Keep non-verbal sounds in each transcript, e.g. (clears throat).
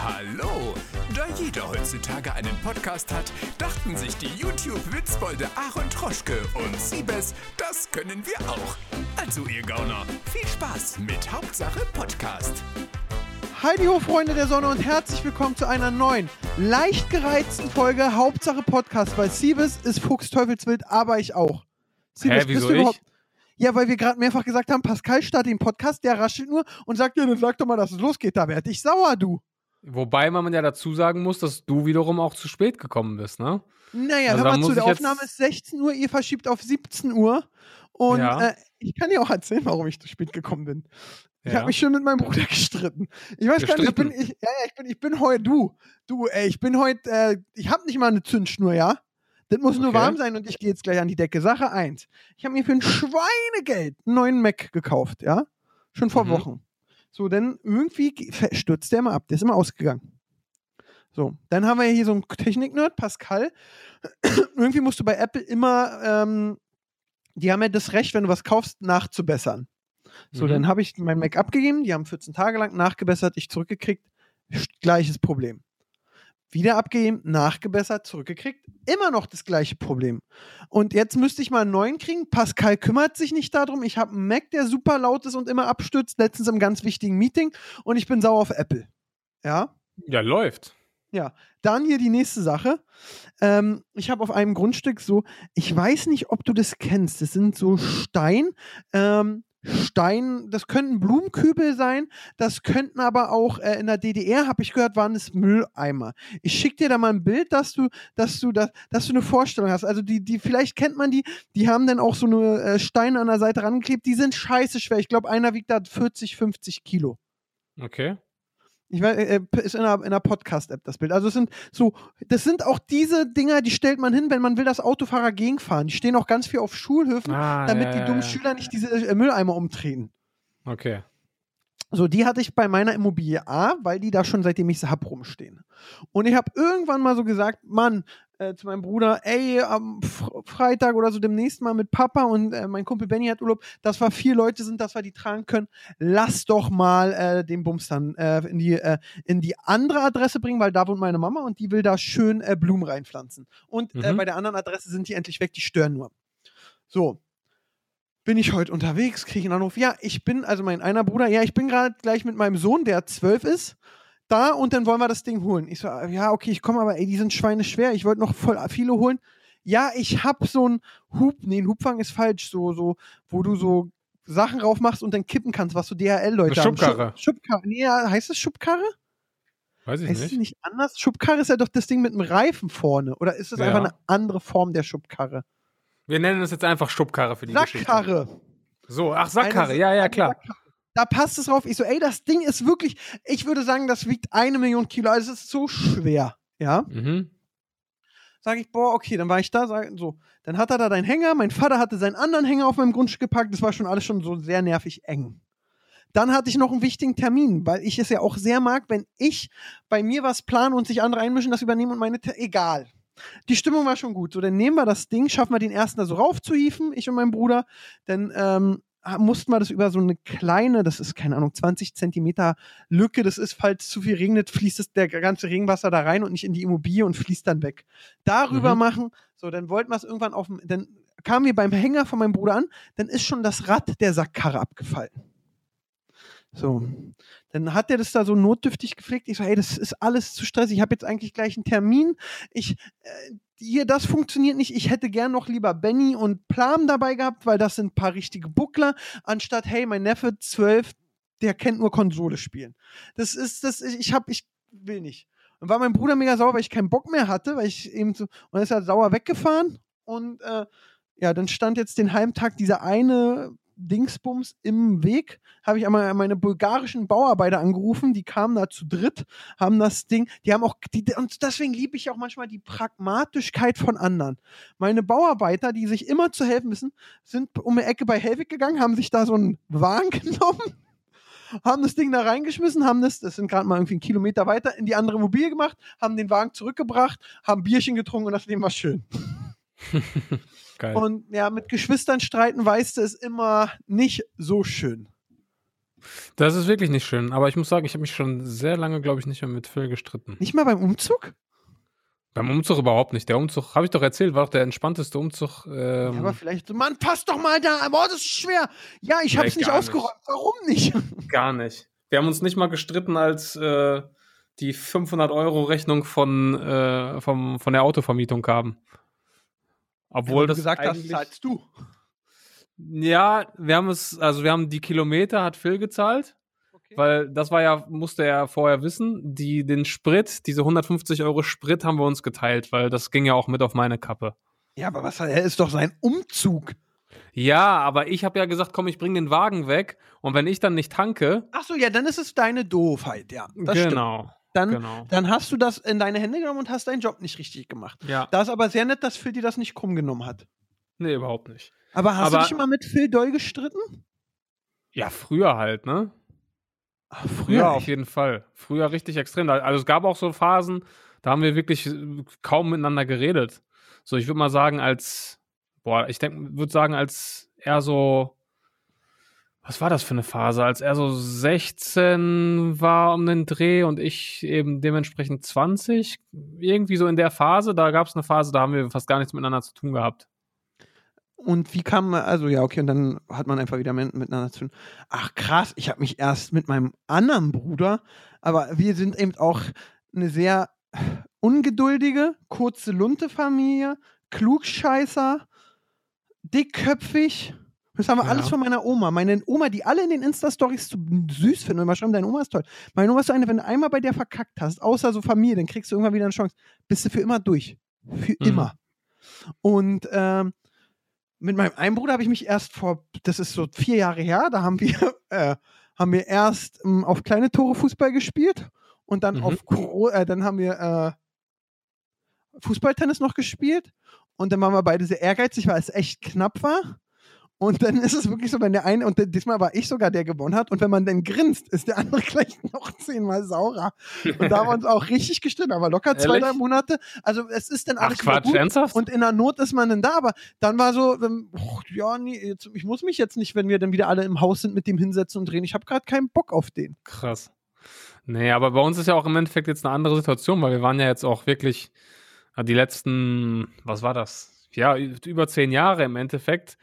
Hallo! Da jeder heutzutage einen Podcast hat, dachten sich die YouTube-Witzbolde Aaron Troschke und Siebes, das können wir auch. Also ihr Gauner, viel Spaß mit Hauptsache Podcast. Heidi ho, Freunde der Sonne und herzlich willkommen zu einer neuen, leicht gereizten Folge Hauptsache Podcast, weil Siebes ist Fuchsteufelswild, aber ich auch. Siebes, Hä, wieso ich? Ja, weil wir gerade mehrfach gesagt haben, Pascal startet den Podcast, der raschelt nur und sagt, ja, dann sag doch mal, dass es losgeht, da werd ich sauer, du. Wobei man ja dazu sagen muss, dass du wiederum auch zu spät gekommen bist, ne? Naja, Also hör mal zu, der Aufnahme ist 16 Uhr, ihr verschiebt auf 17 Uhr. Und Ja. äh, ich kann dir auch erzählen, warum ich zu spät gekommen bin. Ich Ja. habe mich schon mit meinem Bruder (laughs) gestritten. Ich weiß gar nicht, ich bin, Gestritten? ich, ja, ich bin, ich bin heute, du, du, ey, ich bin heute, äh, ich habe nicht mal eine Zündschnur, ja? Das muss nur Okay. warm sein und ich gehe jetzt gleich an die Decke. Sache eins. Ich habe mir für ein Schweinegeld einen neuen Mac gekauft, ja? Schon vor Mhm. Wochen. So, dann irgendwie stürzt der immer ab. Der ist immer ausgegangen. So, dann haben wir hier so einen Technik-Nerd, Pascal. (clears throat) irgendwie musst du bei Apple immer, ähm, die haben ja das Recht, wenn du was kaufst, nachzubessern. So, Mhm. dann habe ich mein Mac abgegeben, die haben 14 Tage lang nachgebessert, ich zurückgekriegt, gleiches Problem. Wieder abgegeben, nachgebessert, zurückgekriegt, immer noch das gleiche Problem. Und jetzt müsste ich mal einen neuen kriegen. Pascal kümmert sich nicht darum. Ich habe einen Mac, der super laut ist und immer abstürzt, letztens im ganz wichtigen Meeting und ich bin sauer auf Apple. Ja. Ja, läuft. Dann hier die nächste Sache. Ähm, ich habe auf einem Grundstück so, ich weiß nicht, ob du das kennst. Das sind so Stein, ähm, Stein, das könnten Blumenkübel sein, das könnten aber auch äh, in der DDR, habe ich gehört, waren es Mülleimer. Ich schicke dir da mal ein Bild, dass du, dass du, da, dass du eine Vorstellung hast. Also die, die, vielleicht kennt man die, die haben dann auch so eine äh, Steine an der Seite rangeklebt, die sind scheiße schwer. Ich glaube, einer wiegt da 40, 50 Kilo. Okay. Ich weiß, äh, äh, ist in einer, in einer Podcast-App das Bild. Also es sind so, das sind auch diese Dinger, die stellt man hin, wenn man will, dass Autofahrer gegenfahren. Die stehen auch ganz viel auf Schulhöfen, Ah, damit ja, die dummen ja. Schüler nicht diese äh, Mülleimer umdrehen. Okay. So, die hatte ich bei meiner Immobilie A, weil die da schon seitdem ich sie hab rumstehen. Und ich habe irgendwann mal so gesagt, Mann, äh, zu meinem Bruder, ey, am F Freitag oder so demnächst mal mit Papa und äh, mein Kumpel Benny hat Urlaub, dass wir vier Leute sind, dass wir die tragen können. Lass doch mal äh, den Bums dann äh, in, die, äh, in die andere Adresse bringen, weil da wohnt meine Mama und die will da schön äh, Blumen reinpflanzen. Und Mhm. bei der anderen Adresse sind die endlich weg, die stören nur. So, bin ich heute unterwegs, kriege ich einen Anruf. Ja, ich bin, also mein einer Bruder, ja, ich bin gerade gleich mit meinem Sohn, der zwölf ist, da und dann wollen wir das Ding holen. Ich so, ja, okay, ich komme, aber ey, die sind schweineschwer. Ich wollte noch voll viele holen. Ja, ich hab so ein Hub, nee, ein Hubfang ist falsch, so, so, wo du so Sachen rauf machst und dann kippen kannst, was so DHL-Leute haben. Schubkarre. Schub, Schubkarre. Nee, heißt es Schubkarre? Weiß ich Heißt es nicht. nicht anders? Schubkarre ist ja doch das Ding mit dem Reifen vorne. Oder ist es Ja. einfach eine andere Form der Schubkarre? Wir nennen das jetzt einfach Schubkarre für die Geschichte. Sackkarre. So, ach, Sackkarre, ja, ja, klar. Da passt es drauf. Ich so, ey, das Ding ist wirklich, ich würde sagen, das wiegt eine Million Kilo. Also es ist so schwer. Ja. Mhm. Sag ich, boah, okay, dann war ich da, sag, so. Dann hat er da deinen Hänger. Mein Vater hatte seinen anderen Hänger auf meinem Grundstück gepackt. Das war schon alles schon so sehr nervig eng. Dann hatte ich noch einen wichtigen Termin, weil ich es ja auch sehr mag, wenn ich bei mir was plane und sich andere einmischen, das übernehmen und meine, Te- egal. Die Stimmung war schon gut. So, dann nehmen wir das Ding, schaffen wir den ersten da so raufzuhieven, ich und mein Bruder. Dann ähm, mussten wir das über so eine kleine, das ist keine Ahnung, 20 Zentimeter Lücke. Das ist, falls zu viel regnet, fließt es der ganze Regenwasser da rein und nicht in die Immobilie und fließt dann weg. Darüber Mhm. machen. So, dann wollten wir es irgendwann auf dem, dann kamen wir beim Hänger von meinem Bruder an, dann ist schon das Rad der Sackkarre abgefallen. So, dann hat der das da so notdürftig gepflegt. Ich so, ey, das ist alles zu stressig. Ich habe jetzt eigentlich gleich einen Termin. Ich, äh, hier, das funktioniert nicht. Ich hätte gern noch lieber Benny und Plam dabei gehabt, weil das sind ein paar richtige Buckler, anstatt, hey, mein Neffe, zwölf, der kennt nur Konsole spielen. Das ist, das, ich, ich hab, ich will nicht. Und war mein Bruder mega sauer, weil ich keinen Bock mehr hatte, weil ich eben so, und dann ist er sauer weggefahren und äh, ja, dann stand jetzt den halben Tag dieser eine Dingsbums im Weg, habe ich einmal meine bulgarischen Bauarbeiter angerufen, die kamen da zu dritt, haben das Ding, die haben auch, die, und deswegen liebe ich auch manchmal die Pragmatischkeit von anderen. Meine Bauarbeiter, die sich immer zu helfen wissen, sind um die Ecke bei Helwig gegangen, haben sich da so einen Wagen (laughs) genommen, haben das Ding da reingeschmissen, haben das, das sind gerade mal irgendwie einen Kilometer weiter, in die andere Mobil gemacht, haben den Wagen zurückgebracht, haben Bierchen getrunken und das Leben war schön. (laughs) Geil. Und ja, mit Geschwistern streiten, weißt du, ist immer nicht so schön. Das ist wirklich nicht schön. Aber ich muss sagen, ich habe mich schon sehr lange, glaube ich, nicht mehr mit Phil gestritten. Nicht mal beim Umzug? Beim Umzug überhaupt nicht. Der Umzug, habe ich doch erzählt, war doch der entspannteste Umzug. Ähm, Ja, aber vielleicht Mann, pass doch mal da. Boah, das ist schwer. Ja, ich Nee, hab's nicht ausgeräumt. Warum nicht? (laughs) Gar nicht. Wir haben uns nicht mal gestritten, als äh, die 500 Euro Rechnung von, äh, vom, von der Autovermietung kam. Obwohl du das gesagt hast, zahlst du. Ja, wir haben es, also wir haben die Kilometer hat Phil gezahlt, weil das war ja, musste er vorher wissen. Die, den Sprit, diese 150 Euro Sprit haben wir uns geteilt, weil das ging ja auch mit auf meine Kappe. Ja, aber was er ist doch sein Umzug. Ja, aber ich habe ja gesagt, komm, ich bring den Wagen weg und wenn ich dann nicht tanke, Ach so, ja, dann ist es deine Doofheit, ja. Das stimmt. Dann, genau. dann hast du das in deine Hände genommen und hast deinen Job nicht richtig gemacht. Ja, Da ist aber sehr nett, dass Phil dir das nicht krumm genommen hat. nee, überhaupt nicht. Aber hast Aber- du dich mal mit Phil Doll gestritten? Ja, früher halt, ne? Ach, Früher auf jeden Fall. Früher richtig extrem. Also es gab auch so Phasen, da haben wir wirklich äh, kaum miteinander geredet. So, ich würde mal sagen, als, boah, ich denke, würde sagen, als er so, was war das für eine Phase? Als er so 16 war um den Dreh und ich eben dementsprechend 20, irgendwie so in der Phase, da gab es eine Phase, da haben wir fast gar nichts miteinander zu tun gehabt. Und wie kam, also ja, okay, und dann hat man einfach wieder mit, miteinander zu tun. Ach krass, ich habe mich erst mit meinem anderen Bruder, aber wir sind eben auch eine sehr ungeduldige, kurze Lunte-Familie, Klugscheißer, dickköpfig. Das haben wir Ja. alles von meiner Oma. Meine Oma, die alle in den Insta-Stories so süß finden und immer schreiben, deine Oma ist toll. Meine Oma ist so eine, wenn du einmal bei der verkackt hast, außer so Familie, dann kriegst du irgendwann wieder eine Chance. Bist du für immer durch. Für Mhm. immer. Und ähm, mit meinem einen Bruder habe ich mich erst vor, das ist so vier Jahre her, da haben wir, (laughs) äh, haben wir erst ähm, auf kleine Tore Fußball gespielt und dann Mhm. auf äh, dann haben wir äh, Fußballtennis noch gespielt und dann waren wir beide sehr ehrgeizig, weil es echt knapp war. Und dann ist es wirklich so, wenn der eine, und diesmal war ich sogar der gewonnen hat, und wenn man dann grinst, ist der andere (laughs) gleich noch zehnmal saurer. Und da (laughs) haben wir uns auch richtig gestritten, aber locker zwei, Ehrlich? drei Monate. Also es ist dann Ach alles wieder Quatsch, gut. ernsthaft? Und in der Not ist man dann da, aber dann war so, ähm, oh, ja, nee, jetzt, ich muss mich jetzt nicht, wenn wir dann wieder alle im Haus sind, mit dem hinsetzen und drehen. Ich habe gerade keinen Bock auf den. Krass. Nee, aber bei uns ist ja auch im Endeffekt jetzt eine andere Situation, weil wir waren ja jetzt auch wirklich äh, die letzten, was war das? Ja, über zehn Jahre im Endeffekt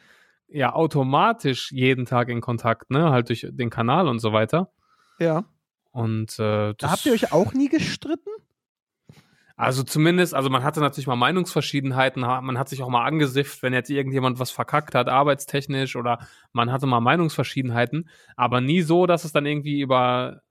ja automatisch jeden Tag in Kontakt, ne? Halt durch den Kanal und so weiter. Ja. Und äh, Da habt ihr euch auch nie gestritten? also zumindest, also man hatte natürlich mal Meinungsverschiedenheiten, man hat sich auch mal angesifft, wenn jetzt irgendjemand was verkackt hat, arbeitstechnisch oder man hatte mal Meinungsverschiedenheiten, aber nie so, dass es dann irgendwie über,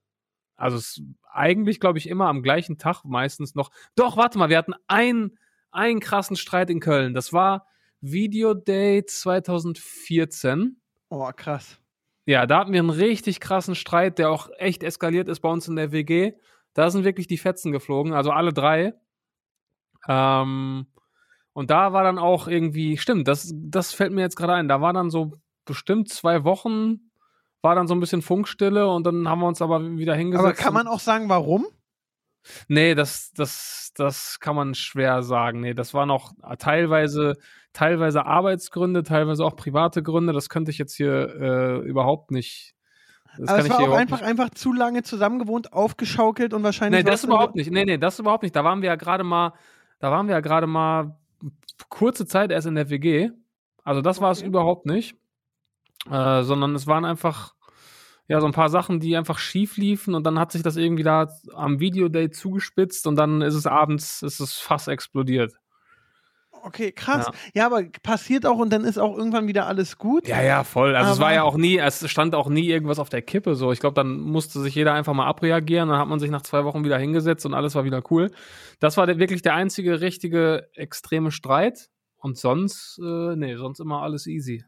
also es eigentlich glaube ich immer am gleichen Tag meistens noch. Doch, warte mal, wir hatten einen, einen krassen Streit in Köln. Das war Videodate 2014. Oh, krass. Ja, da hatten wir einen richtig krassen Streit, der auch echt eskaliert ist bei uns in der WG. Da sind wirklich die Fetzen geflogen, also alle drei. Ähm, und da war dann auch irgendwie, stimmt, das, das fällt mir jetzt gerade ein, da war dann so bestimmt zwei Wochen, war dann so ein bisschen Funkstille und dann haben wir uns aber wieder hingesetzt. Aber kann man auch sagen, warum? Nee, das, das, das kann man schwer sagen. Nee, das waren auch teilweise, teilweise Arbeitsgründe, teilweise auch private Gründe. Das könnte ich jetzt hier äh, überhaupt nicht. Das Aber kann es ich war auch einfach, nicht. einfach zu lange zusammengewohnt, aufgeschaukelt und wahrscheinlich. Nee, das überhaupt nicht. Nee, nee, das überhaupt nicht. Da waren wir ja gerade mal, da waren wir ja gerade mal kurze Zeit erst in der WG. Also das war es Okay. überhaupt nicht. Äh, sondern es waren einfach ja so ein paar Sachen, die einfach schief liefen und dann hat sich das irgendwie da am Videodate zugespitzt und dann ist es abends, ist es fast explodiert. Okay, krass. Ja. aber passiert auch und dann ist auch irgendwann wieder alles gut. Ja, ja, voll. Also es war Aber- ja auch nie, es stand auch nie irgendwas auf der Kippe. So, ich glaube, dann musste sich jeder einfach mal abreagieren. Dann hat man sich nach zwei Wochen wieder hingesetzt und alles war wieder cool. Das war der, wirklich der einzige richtige extreme Streit. Und sonst, äh, nee, sonst immer alles easy.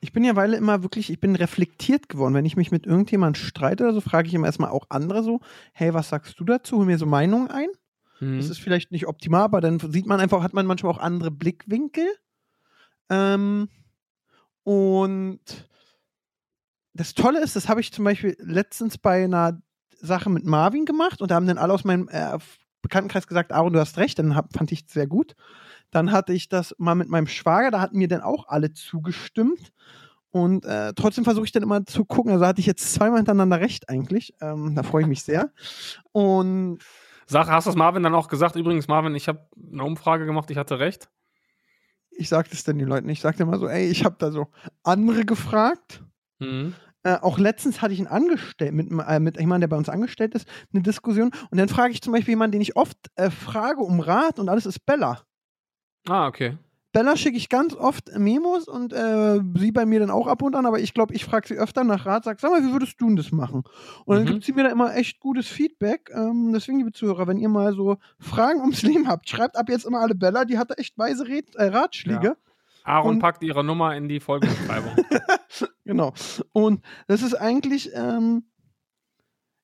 Ich bin ja Weile immer wirklich, ich bin reflektiert geworden. Wenn ich mich mit irgendjemand streite oder so, frage ich immer erstmal auch andere so, hey, was sagst du dazu? Hol mir so Meinungen ein. Mhm. Das ist vielleicht nicht optimal, aber dann sieht man einfach, hat man manchmal auch andere Blickwinkel. Ähm, und das Tolle ist, das habe ich zum Beispiel letztens bei einer Sache mit Marvin gemacht und da haben dann alle aus meinem äh, Bekanntenkreis gesagt, Aaron, du hast recht, dann hab, fand ich es sehr gut. Dann hatte ich das mal mit meinem Schwager, da hatten mir dann auch alle zugestimmt. Und äh, trotzdem versuche ich dann immer zu gucken. Also hatte ich jetzt zweimal hintereinander recht eigentlich. Ähm, da freue ich mich sehr. Und Sag, hast du es Marvin dann auch gesagt? Übrigens, Marvin, ich habe eine Umfrage gemacht, ich hatte recht. ich sage das dann den Leuten. Ich sage immer so, ey, ich habe da so andere gefragt. Mhm. Äh, auch letztens hatte ich einen Angestellten, mit, äh, mit jemandem, der bei uns angestellt ist, eine Diskussion. Und dann frage ich zum Beispiel jemanden, den ich oft äh, frage um Rat und alles ist Bella. Ah, okay. Bella schicke ich ganz oft Memos und äh, sie bei mir dann auch ab und an, aber ich glaube, ich frage sie öfter nach Rat, sag, sag mal, wie würdest du denn das machen? Und dann Mhm. gibt sie mir da immer echt gutes Feedback. Ähm, deswegen, liebe Zuhörer, wenn ihr mal so Fragen ums (laughs) Leben habt, schreibt ab jetzt immer alle Bella, die hat da echt weise Red äh, Ratschläge. Aaron Und- packt ihre Nummer in die Folgenbeschreibung. (laughs) Genau. Und das ist eigentlich, ähm,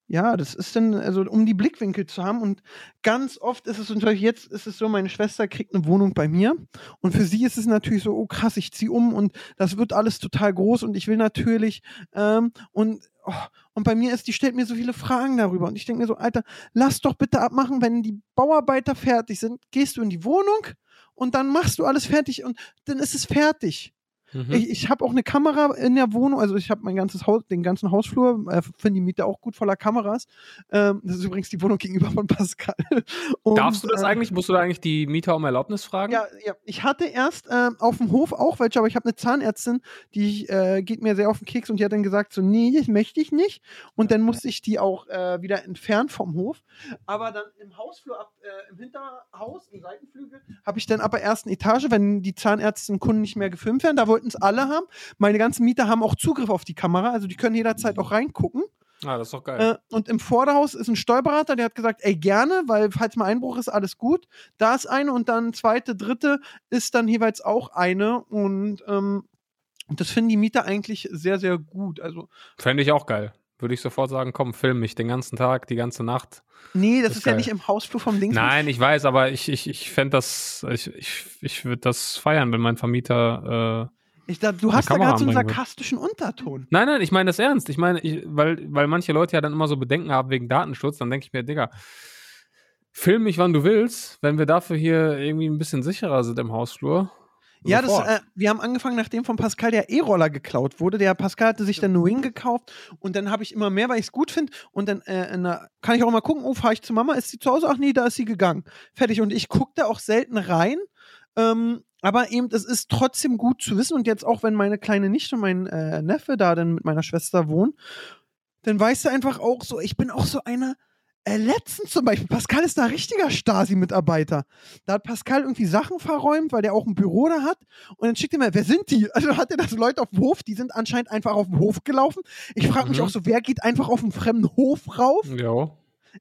ja, das ist dann, also um die Blickwinkel zu haben. Und ganz oft ist es natürlich, jetzt ist es so, meine Schwester kriegt eine Wohnung bei mir. Und für sie ist es natürlich so, oh krass, ich ziehe um und das wird alles total groß und ich will natürlich, ähm, und, oh, und bei mir ist, die stellt mir so viele Fragen darüber. Und ich denke mir so, Alter, lass doch bitte abmachen, wenn die Bauarbeiter fertig sind, gehst du in die Wohnung und dann machst du alles fertig und dann ist es fertig. Mhm. Ich, ich habe auch eine Kamera in der Wohnung, also ich habe mein ganzes Haus, den ganzen Hausflur, äh, finde die Miete auch gut voller Kameras. Ähm, das ist übrigens die Wohnung gegenüber von Pascal. (laughs) Und, Darfst du das äh, eigentlich? Musst du da eigentlich die Mieter um Erlaubnis fragen? Ja, ja, ich hatte erst ähm, auf dem Hof auch welche, aber ich habe eine Zahnärztin, die äh, geht mir sehr auf den Keks und die hat dann gesagt, so, nee, das möchte ich nicht. Und dann musste ich die auch äh, wieder entfernen vom Hof. Aber dann im Hausflur, ab, äh, im Hinterhaus, im Seitenflügel, habe ich dann ab der ersten Etage, wenn die Zahnärzten Kunden nicht mehr gefilmt werden, da wollten es alle haben. Meine ganzen Mieter haben auch Zugriff auf die Kamera, also die können jederzeit auch reingucken. Ah, das ist doch geil. Äh, und im Vorderhaus ist ein Steuerberater, der hat gesagt, ey, gerne, weil falls mal Einbruch ist, alles gut. Da ist eine und dann zweite, dritte ist dann jeweils auch eine. Und ähm, das finden die Mieter eigentlich sehr, sehr gut. Also, Fände ich auch geil. Würde ich sofort sagen, komm, film mich den ganzen Tag, die ganze Nacht. nee, das Das ist, ist ja geil. nicht im Hausflur vom Links. Nein, ich weiß, aber ich, ich, ich fände das, ich, ich, ich würde das feiern, wenn mein Vermieter. Äh Ich, da, du hast da Kamera gerade so einen sarkastischen Unterton. nein, nein, ich meine das ernst. Ich meine, ich, weil, weil manche Leute ja dann immer so Bedenken haben wegen Datenschutz, dann denke ich mir, Digga, film mich, wann du willst, wenn wir dafür hier irgendwie ein bisschen sicherer sind im Hausflur. Ja, das, äh, wir haben angefangen, nachdem von Pascal der E-Roller geklaut wurde. Der Pascal hatte sich dann eine Wing gekauft und dann habe ich immer mehr, weil ich es gut finde. Und dann äh, der, kann ich auch mal gucken, oh, fahre ich zu Mama, ist sie zu Hause? Ach nee, da ist sie gegangen. Fertig. Und ich gucke da auch selten rein. Ähm, aber eben, es ist trotzdem gut zu wissen. Und jetzt auch, wenn meine kleine Nichte und mein äh, Neffe da dann mit meiner Schwester wohnen, dann weißt du einfach auch so, ich bin auch so einer. Äh, letztens zum Beispiel, Pascal ist da richtiger Stasi-Mitarbeiter. Da hat Pascal irgendwie Sachen verräumt, weil der auch ein Büro da hat. Und dann schickt er mir, wer sind die? Also hat er das Leute auf dem Hof, die sind anscheinend einfach auf dem Hof gelaufen. Ich frage mich Mhm. auch so, wer geht einfach auf einen fremden Hof rauf? Ja.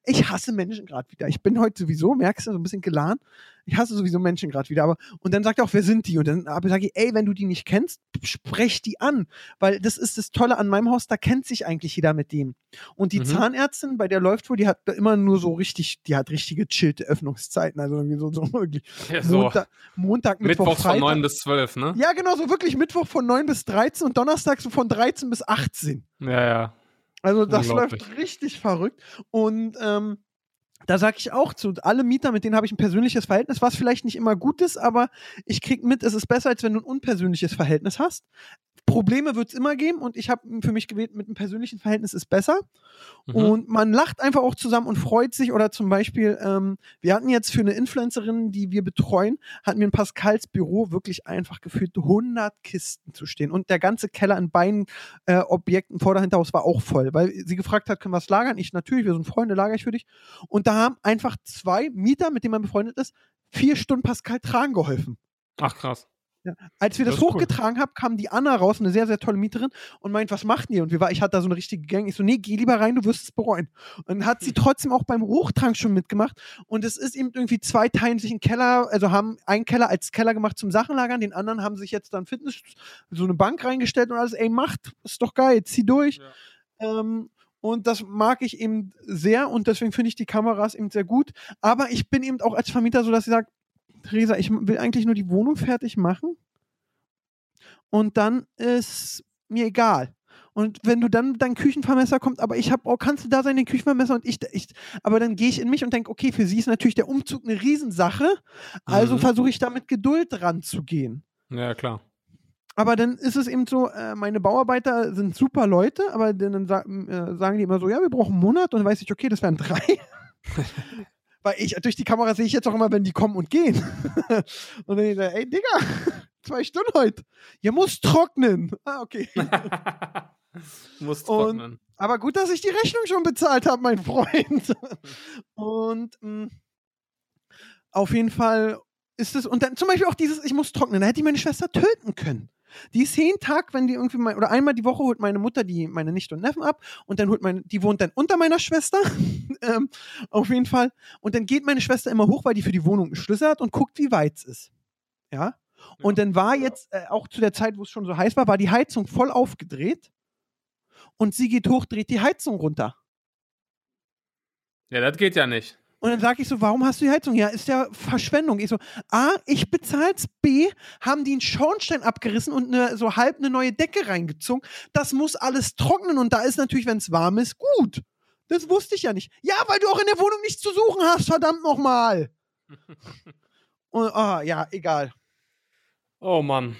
Ich hasse Menschen gerade wieder. Ich bin heute sowieso, merkst du, so ein bisschen geladen. Ich hasse sowieso Menschen gerade wieder. Aber und dann sagt er auch, wer sind die? Und dann sage ich, ey, wenn du die nicht kennst, sprech die an. Weil das ist das Tolle an meinem Haus, da kennt sich eigentlich jeder mit dem. Und die Mhm. Zahnärztin, bei der läuft wohl, die hat immer nur so richtig, die hat richtige chillte Öffnungszeiten. Also irgendwie so, so (laughs) wirklich. ja so. Montag, Montag, Mittwoch, Mittwochs von Freitag. 9 bis 12, ne? ja, genau, so wirklich Mittwoch von 9 bis 13 und Donnerstag so von 13 bis 18. Ja, ja. Also das läuft richtig verrückt. Und ähm, da sage ich auch zu, alle Mieter, mit denen habe ich ein persönliches Verhältnis, was vielleicht nicht immer gut ist, aber ich krieg mit, es ist besser, als wenn du ein unpersönliches Verhältnis hast. Probleme wird es immer geben und ich habe für mich gewählt, mit einem persönlichen Verhältnis ist besser. Mhm. Und man lacht einfach auch zusammen und freut sich. Oder zum Beispiel, ähm, wir hatten jetzt für eine Influencerin, die wir betreuen, hatten wir in Pascals Büro wirklich einfach gefühlt 100 Kisten zu stehen. Und der ganze Keller in beiden äh, Objekten vor der Hinterhaus war auch voll, weil sie gefragt hat, können wir es lagern? Ich natürlich, wir sind Freunde, lagere ich für dich. Und da haben einfach zwei Mieter, mit denen man befreundet ist, vier Stunden Pascal tragen geholfen. Ach, krass. Als wir das, Das ist cool. hochgetragen haben, kam die Anna raus, eine sehr, sehr tolle Mieterin, und meint, was macht ihr? Und wir war, ich hatte da so eine richtige Gang. Ich so, nee, geh lieber rein, du wirst es bereuen. Und dann hat sie Hm. trotzdem auch beim Hochtragen schon mitgemacht. Und es ist eben irgendwie zwei teilen sich einen Keller, also haben einen Keller als Keller gemacht zum Sachenlagern, den anderen haben sich jetzt dann Fitness, so eine Bank reingestellt und alles, ey, macht, ist doch geil, zieh durch. Ähm, und das mag ich eben sehr und deswegen finde ich die Kameras eben sehr gut. Aber ich bin eben auch als Vermieter so, dass ich sage, Theresa, ich will eigentlich nur die Wohnung fertig machen und dann ist mir egal. Und wenn du dann dein Küchenvermesser kommt, aber ich habe, oh, kannst du da sein, den Küchenvermesser und ich, ich aber dann gehe ich in mich und denke, okay, für sie ist natürlich der Umzug eine Riesensache, also Mhm. versuche ich da mit Geduld ranzugehen. Ja, klar. Aber dann ist es eben so, äh, meine Bauarbeiter sind super Leute, aber dann, sa äh, sagen die immer so, ja, wir brauchen einen Monat und dann weiß ich, okay, das wären drei. (laughs) Weil ich, durch die Kamera sehe ich jetzt auch immer, wenn die kommen und gehen. (laughs) und dann ich sage, ey, Digga, (laughs) zwei Stunden heute. Ihr muss trocknen. Ah, okay. Muss trocknen. Und, aber gut, dass ich die Rechnung schon bezahlt habe, mein Freund. und mh, auf jeden Fall ist es, und dann zum Beispiel auch dieses, ich muss trocknen, da hätte ich meine Schwester töten können. Die ist jeden Tag, wenn die irgendwie mal, oder einmal die Woche holt meine Mutter die, meine Nichte und Neffen ab und dann holt meine, die wohnt dann unter meiner Schwester, (laughs) ähm, auf jeden Fall. Und dann geht meine Schwester immer hoch, weil die für die Wohnung einen Schlüssel hat und guckt, wie weit es ist. Ja. Und dann war jetzt, äh, auch zu der Zeit, wo es schon so heiß war, war die Heizung voll aufgedreht und sie geht hoch, dreht die Heizung runter. Ja, das geht ja nicht. Und dann sage ich so, warum hast du die Heizung? Ja, ist ja Verschwendung. Ich so, A, ich bezahl's, B, haben die einen Schornstein abgerissen und eine, so halb eine neue Decke reingezogen. Das muss alles trocknen und da ist natürlich, wenn es warm ist, gut. Das wusste ich ja nicht. Ja, weil du auch in der Wohnung nichts zu suchen hast, verdammt nochmal. (laughs) und, ah, ja, egal. Oh Mann.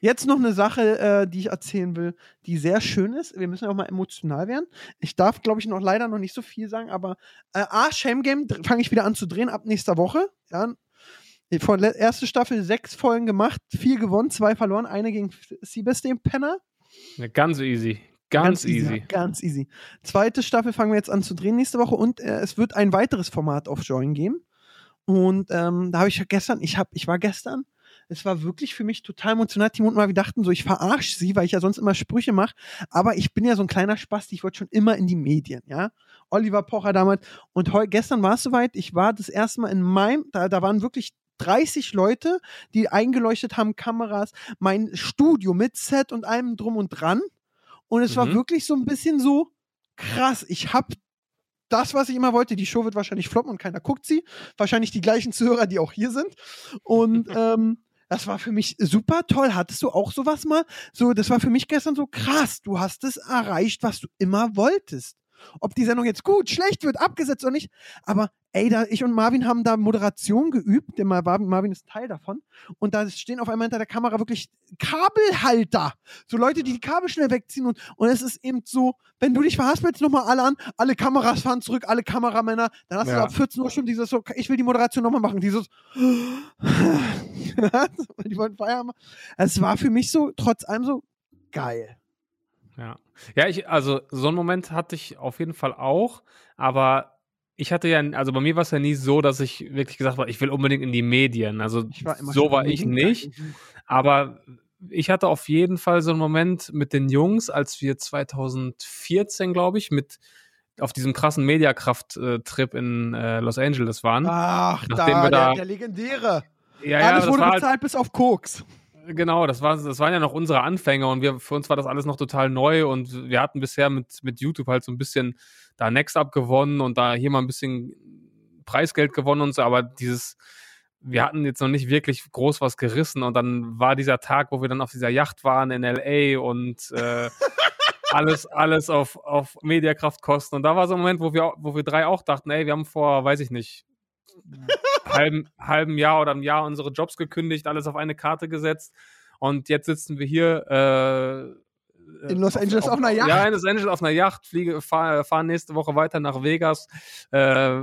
Jetzt noch eine Sache, äh, die ich erzählen will, die sehr schön ist. Wir müssen ja auch mal emotional werden. Ich darf, glaube ich, noch leider noch nicht so viel sagen, aber äh, A, Shame Game fange ich wieder an zu drehen ab nächster Woche. Ja. Der erste Staffel sechs Folgen gemacht, vier gewonnen, zwei verloren, eine gegen Siebes, den Penner. Ja, ganz easy. Ganz, ganz easy. easy. Ganz easy. Zweite Staffel fangen wir jetzt an zu drehen nächste Woche und äh, es wird ein weiteres Format auf Join geben. Und ähm, da habe ich gestern, ich, hab, ich war gestern es war wirklich für mich total emotional. Timo und mal, wir dachten so, ich verarsche sie, weil ich ja sonst immer Sprüche mache. Aber ich bin ja so ein kleiner Spasti, ich wollte schon immer in die Medien, ja. Oliver Pocher damals. Und heu, gestern war es soweit, ich war das erste Mal in meinem, da, da waren wirklich 30 Leute, die eingeleuchtet haben, Kameras, mein Studio mit Set und allem drum und dran. Und es mhm. war wirklich so ein bisschen so krass. Ich habe das, was ich immer wollte. Die Show wird wahrscheinlich floppen und keiner guckt sie. Wahrscheinlich die gleichen Zuhörer, die auch hier sind. Und (laughs) ähm, das war für mich super toll. Hattest du auch sowas mal? So, das war für mich gestern so krass. Du hast es erreicht, was du immer wolltest. Ob die Sendung jetzt gut, schlecht wird, abgesetzt oder nicht. Aber ey, da, ich und Marvin haben da Moderation geübt. Der Marvin, ist Teil davon. Und da stehen auf einmal hinter der Kamera wirklich Kabelhalter. So Leute, die die Kabel schnell wegziehen. Und, und es ist eben so, wenn du dich verhaspelst, nochmal alle an. Alle Kameras fahren zurück, alle Kameramänner. Dann hast ja. du ab 14 Uhr schon dieses so, ich will die Moderation nochmal machen. Dieses, (laughs) die wollten Feier machen. Es war für mich so, trotz allem so geil. Ja. Ja, ich, also so einen Moment hatte ich auf jeden Fall auch, aber ich hatte ja, also bei mir war es ja nie so, dass ich wirklich gesagt habe, ich will unbedingt in die Medien. Also war so war ich nicht. Aber ich hatte auf jeden Fall so einen Moment mit den Jungs, als wir 2014, glaube ich, mit auf diesem krassen Mediakraft-Trip in äh, Los Angeles waren. Ach, da, der, da, der legendäre. Ja, ja, Alles wurde halt bezahlt halt, bis auf Koks. Genau, das, war, das waren ja noch unsere Anfänge und wir, für uns war das alles noch total neu und wir hatten bisher mit, mit YouTube halt so ein bisschen da Next Up gewonnen und da hier mal ein bisschen Preisgeld gewonnen und so, aber dieses, wir hatten jetzt noch nicht wirklich groß was gerissen und dann war dieser Tag, wo wir dann auf dieser Yacht waren in LA und äh, (laughs) alles, alles auf, auf Mediakraftkosten und da war so ein Moment, wo wir, wo wir drei auch dachten, ey, wir haben vor, weiß ich nicht, halben, halben Jahr oder einem Jahr unsere Jobs gekündigt, alles auf eine Karte gesetzt. Und jetzt sitzen wir hier äh, in Los Angeles auf, auf, einer Yacht. Ja, in Los Angeles auf einer Yacht, fliege, fahr, fahren nächste Woche weiter nach Vegas, äh,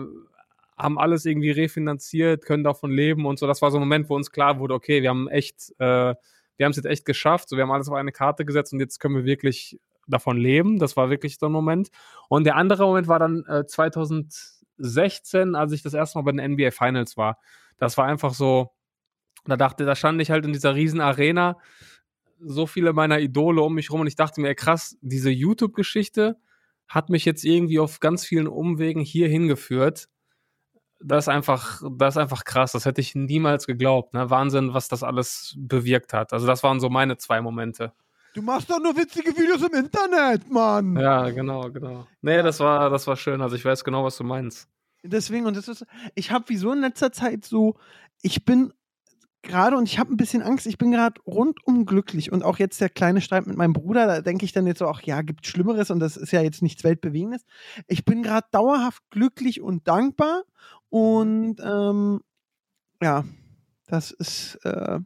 haben alles irgendwie refinanziert, können davon leben und so. Das war so ein Moment, wo uns klar wurde, okay, wir haben echt, äh, wir haben es jetzt echt geschafft, so wir haben alles auf eine Karte gesetzt und jetzt können wir wirklich davon leben. Das war wirklich so ein Moment. Und der andere Moment war dann äh, 2000 16, als ich das erste Mal bei den NBA Finals war. Das war einfach so, da dachte, da stand ich halt in dieser riesen Arena, so viele meiner Idole um mich rum und ich dachte mir, krass, diese YouTube-Geschichte hat mich jetzt irgendwie auf ganz vielen Umwegen hier hingeführt. Das ist einfach, das ist einfach krass. Das hätte ich niemals geglaubt. Ne? Wahnsinn, was das alles bewirkt hat. Also das waren so meine zwei Momente. Du machst doch nur witzige Videos im Internet, Mann. Ja, genau, genau. Nee, das war, das war schön. Also ich weiß genau, was du meinst. Deswegen, und das ist, ich habe wieso in letzter Zeit so, ich bin gerade und ich habe ein bisschen Angst, ich bin gerade rundum glücklich und auch jetzt der kleine Streit mit meinem Bruder, da denke ich dann jetzt so, ach ja, gibt Schlimmeres und das ist ja jetzt nichts Weltbewegendes. Ich bin gerade dauerhaft glücklich und dankbar und ähm, ja, das ist, äh,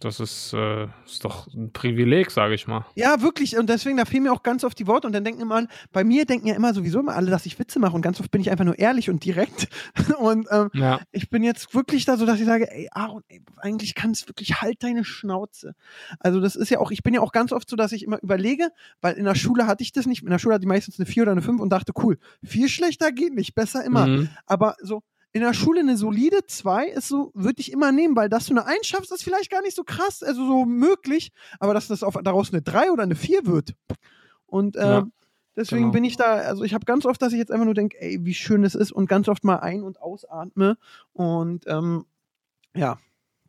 Das ist, äh, ist doch ein Privileg, sage ich mal. Ja, wirklich. Und deswegen, da fehlen mir auch ganz oft die Worte. Und dann denken immer, bei mir denken ja immer sowieso immer alle, dass ich Witze mache. Und ganz oft bin ich einfach nur ehrlich und direkt. (laughs) Und ähm, Ja. ich bin jetzt wirklich da so, dass ich sage, ey, Aaron, ey, eigentlich kannst du wirklich halt deine Schnauze. Also das ist ja auch, ich bin ja auch ganz oft so, dass ich immer überlege, weil in der Schule hatte ich das nicht. In der Schule hatte ich meistens eine 4 oder eine 5 und dachte, cool, viel schlechter geht nicht, besser immer. Mhm. Aber so in der Schule eine solide 2 ist so, würde ich immer nehmen, weil dass du eine 1 schaffst, ist vielleicht gar nicht so krass, also so möglich, aber dass das auf, daraus eine 3 oder eine 4 wird. Und äh, Ja, deswegen genau. bin ich da, also ich habe ganz oft, dass ich jetzt einfach nur denke, ey, wie schön es ist und ganz oft mal ein- und ausatme und ähm, ja.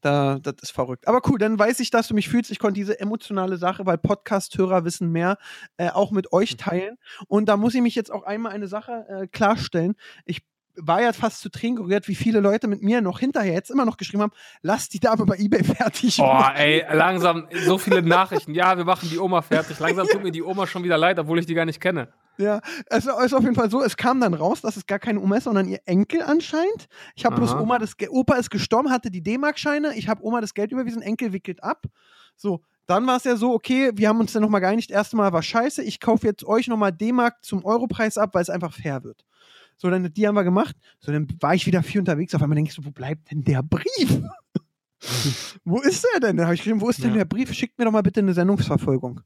Da, das ist verrückt. Aber cool, dann weiß ich, dass du mich fühlst. Ich konnte diese emotionale Sache, weil Podcast-Hörer wissen mehr, äh, auch mit euch Mhm. teilen. Und da muss ich mich jetzt auch einmal eine Sache äh, klarstellen. Ich war ja fast zu Tränen gerührt, wie viele Leute mit mir noch hinterher jetzt immer noch geschrieben haben, lass die Dame bei Ebay fertig. Boah, ey, langsam so viele Nachrichten. Ja, wir machen die Oma fertig. Langsam (laughs) tut mir die Oma schon wieder leid, obwohl ich die gar nicht kenne. Ja, es ist auf jeden Fall so, es kam dann raus, dass es gar keine Oma ist, sondern ihr Enkel anscheinend. Ich habe bloß. Oma, das Ge Opa ist gestorben, hatte die D-Mark-Scheine, ich habe Oma das Geld überwiesen, Enkel wickelt ab. So, dann war es ja so, okay, wir haben uns dann nochmal geeinigt, erste Mal war scheiße, ich kaufe jetzt euch nochmal D-Mark zum Europreis ab, weil es einfach fair wird. So, dann die haben wir gemacht. So, dann war ich wieder viel unterwegs. Auf einmal denke ich so, wo bleibt denn der Brief? (laughs) wo ist der denn? Da habe ich geschrieben, wo ist denn Ja. der Brief? Schickt mir doch mal bitte eine Sendungsverfolgung.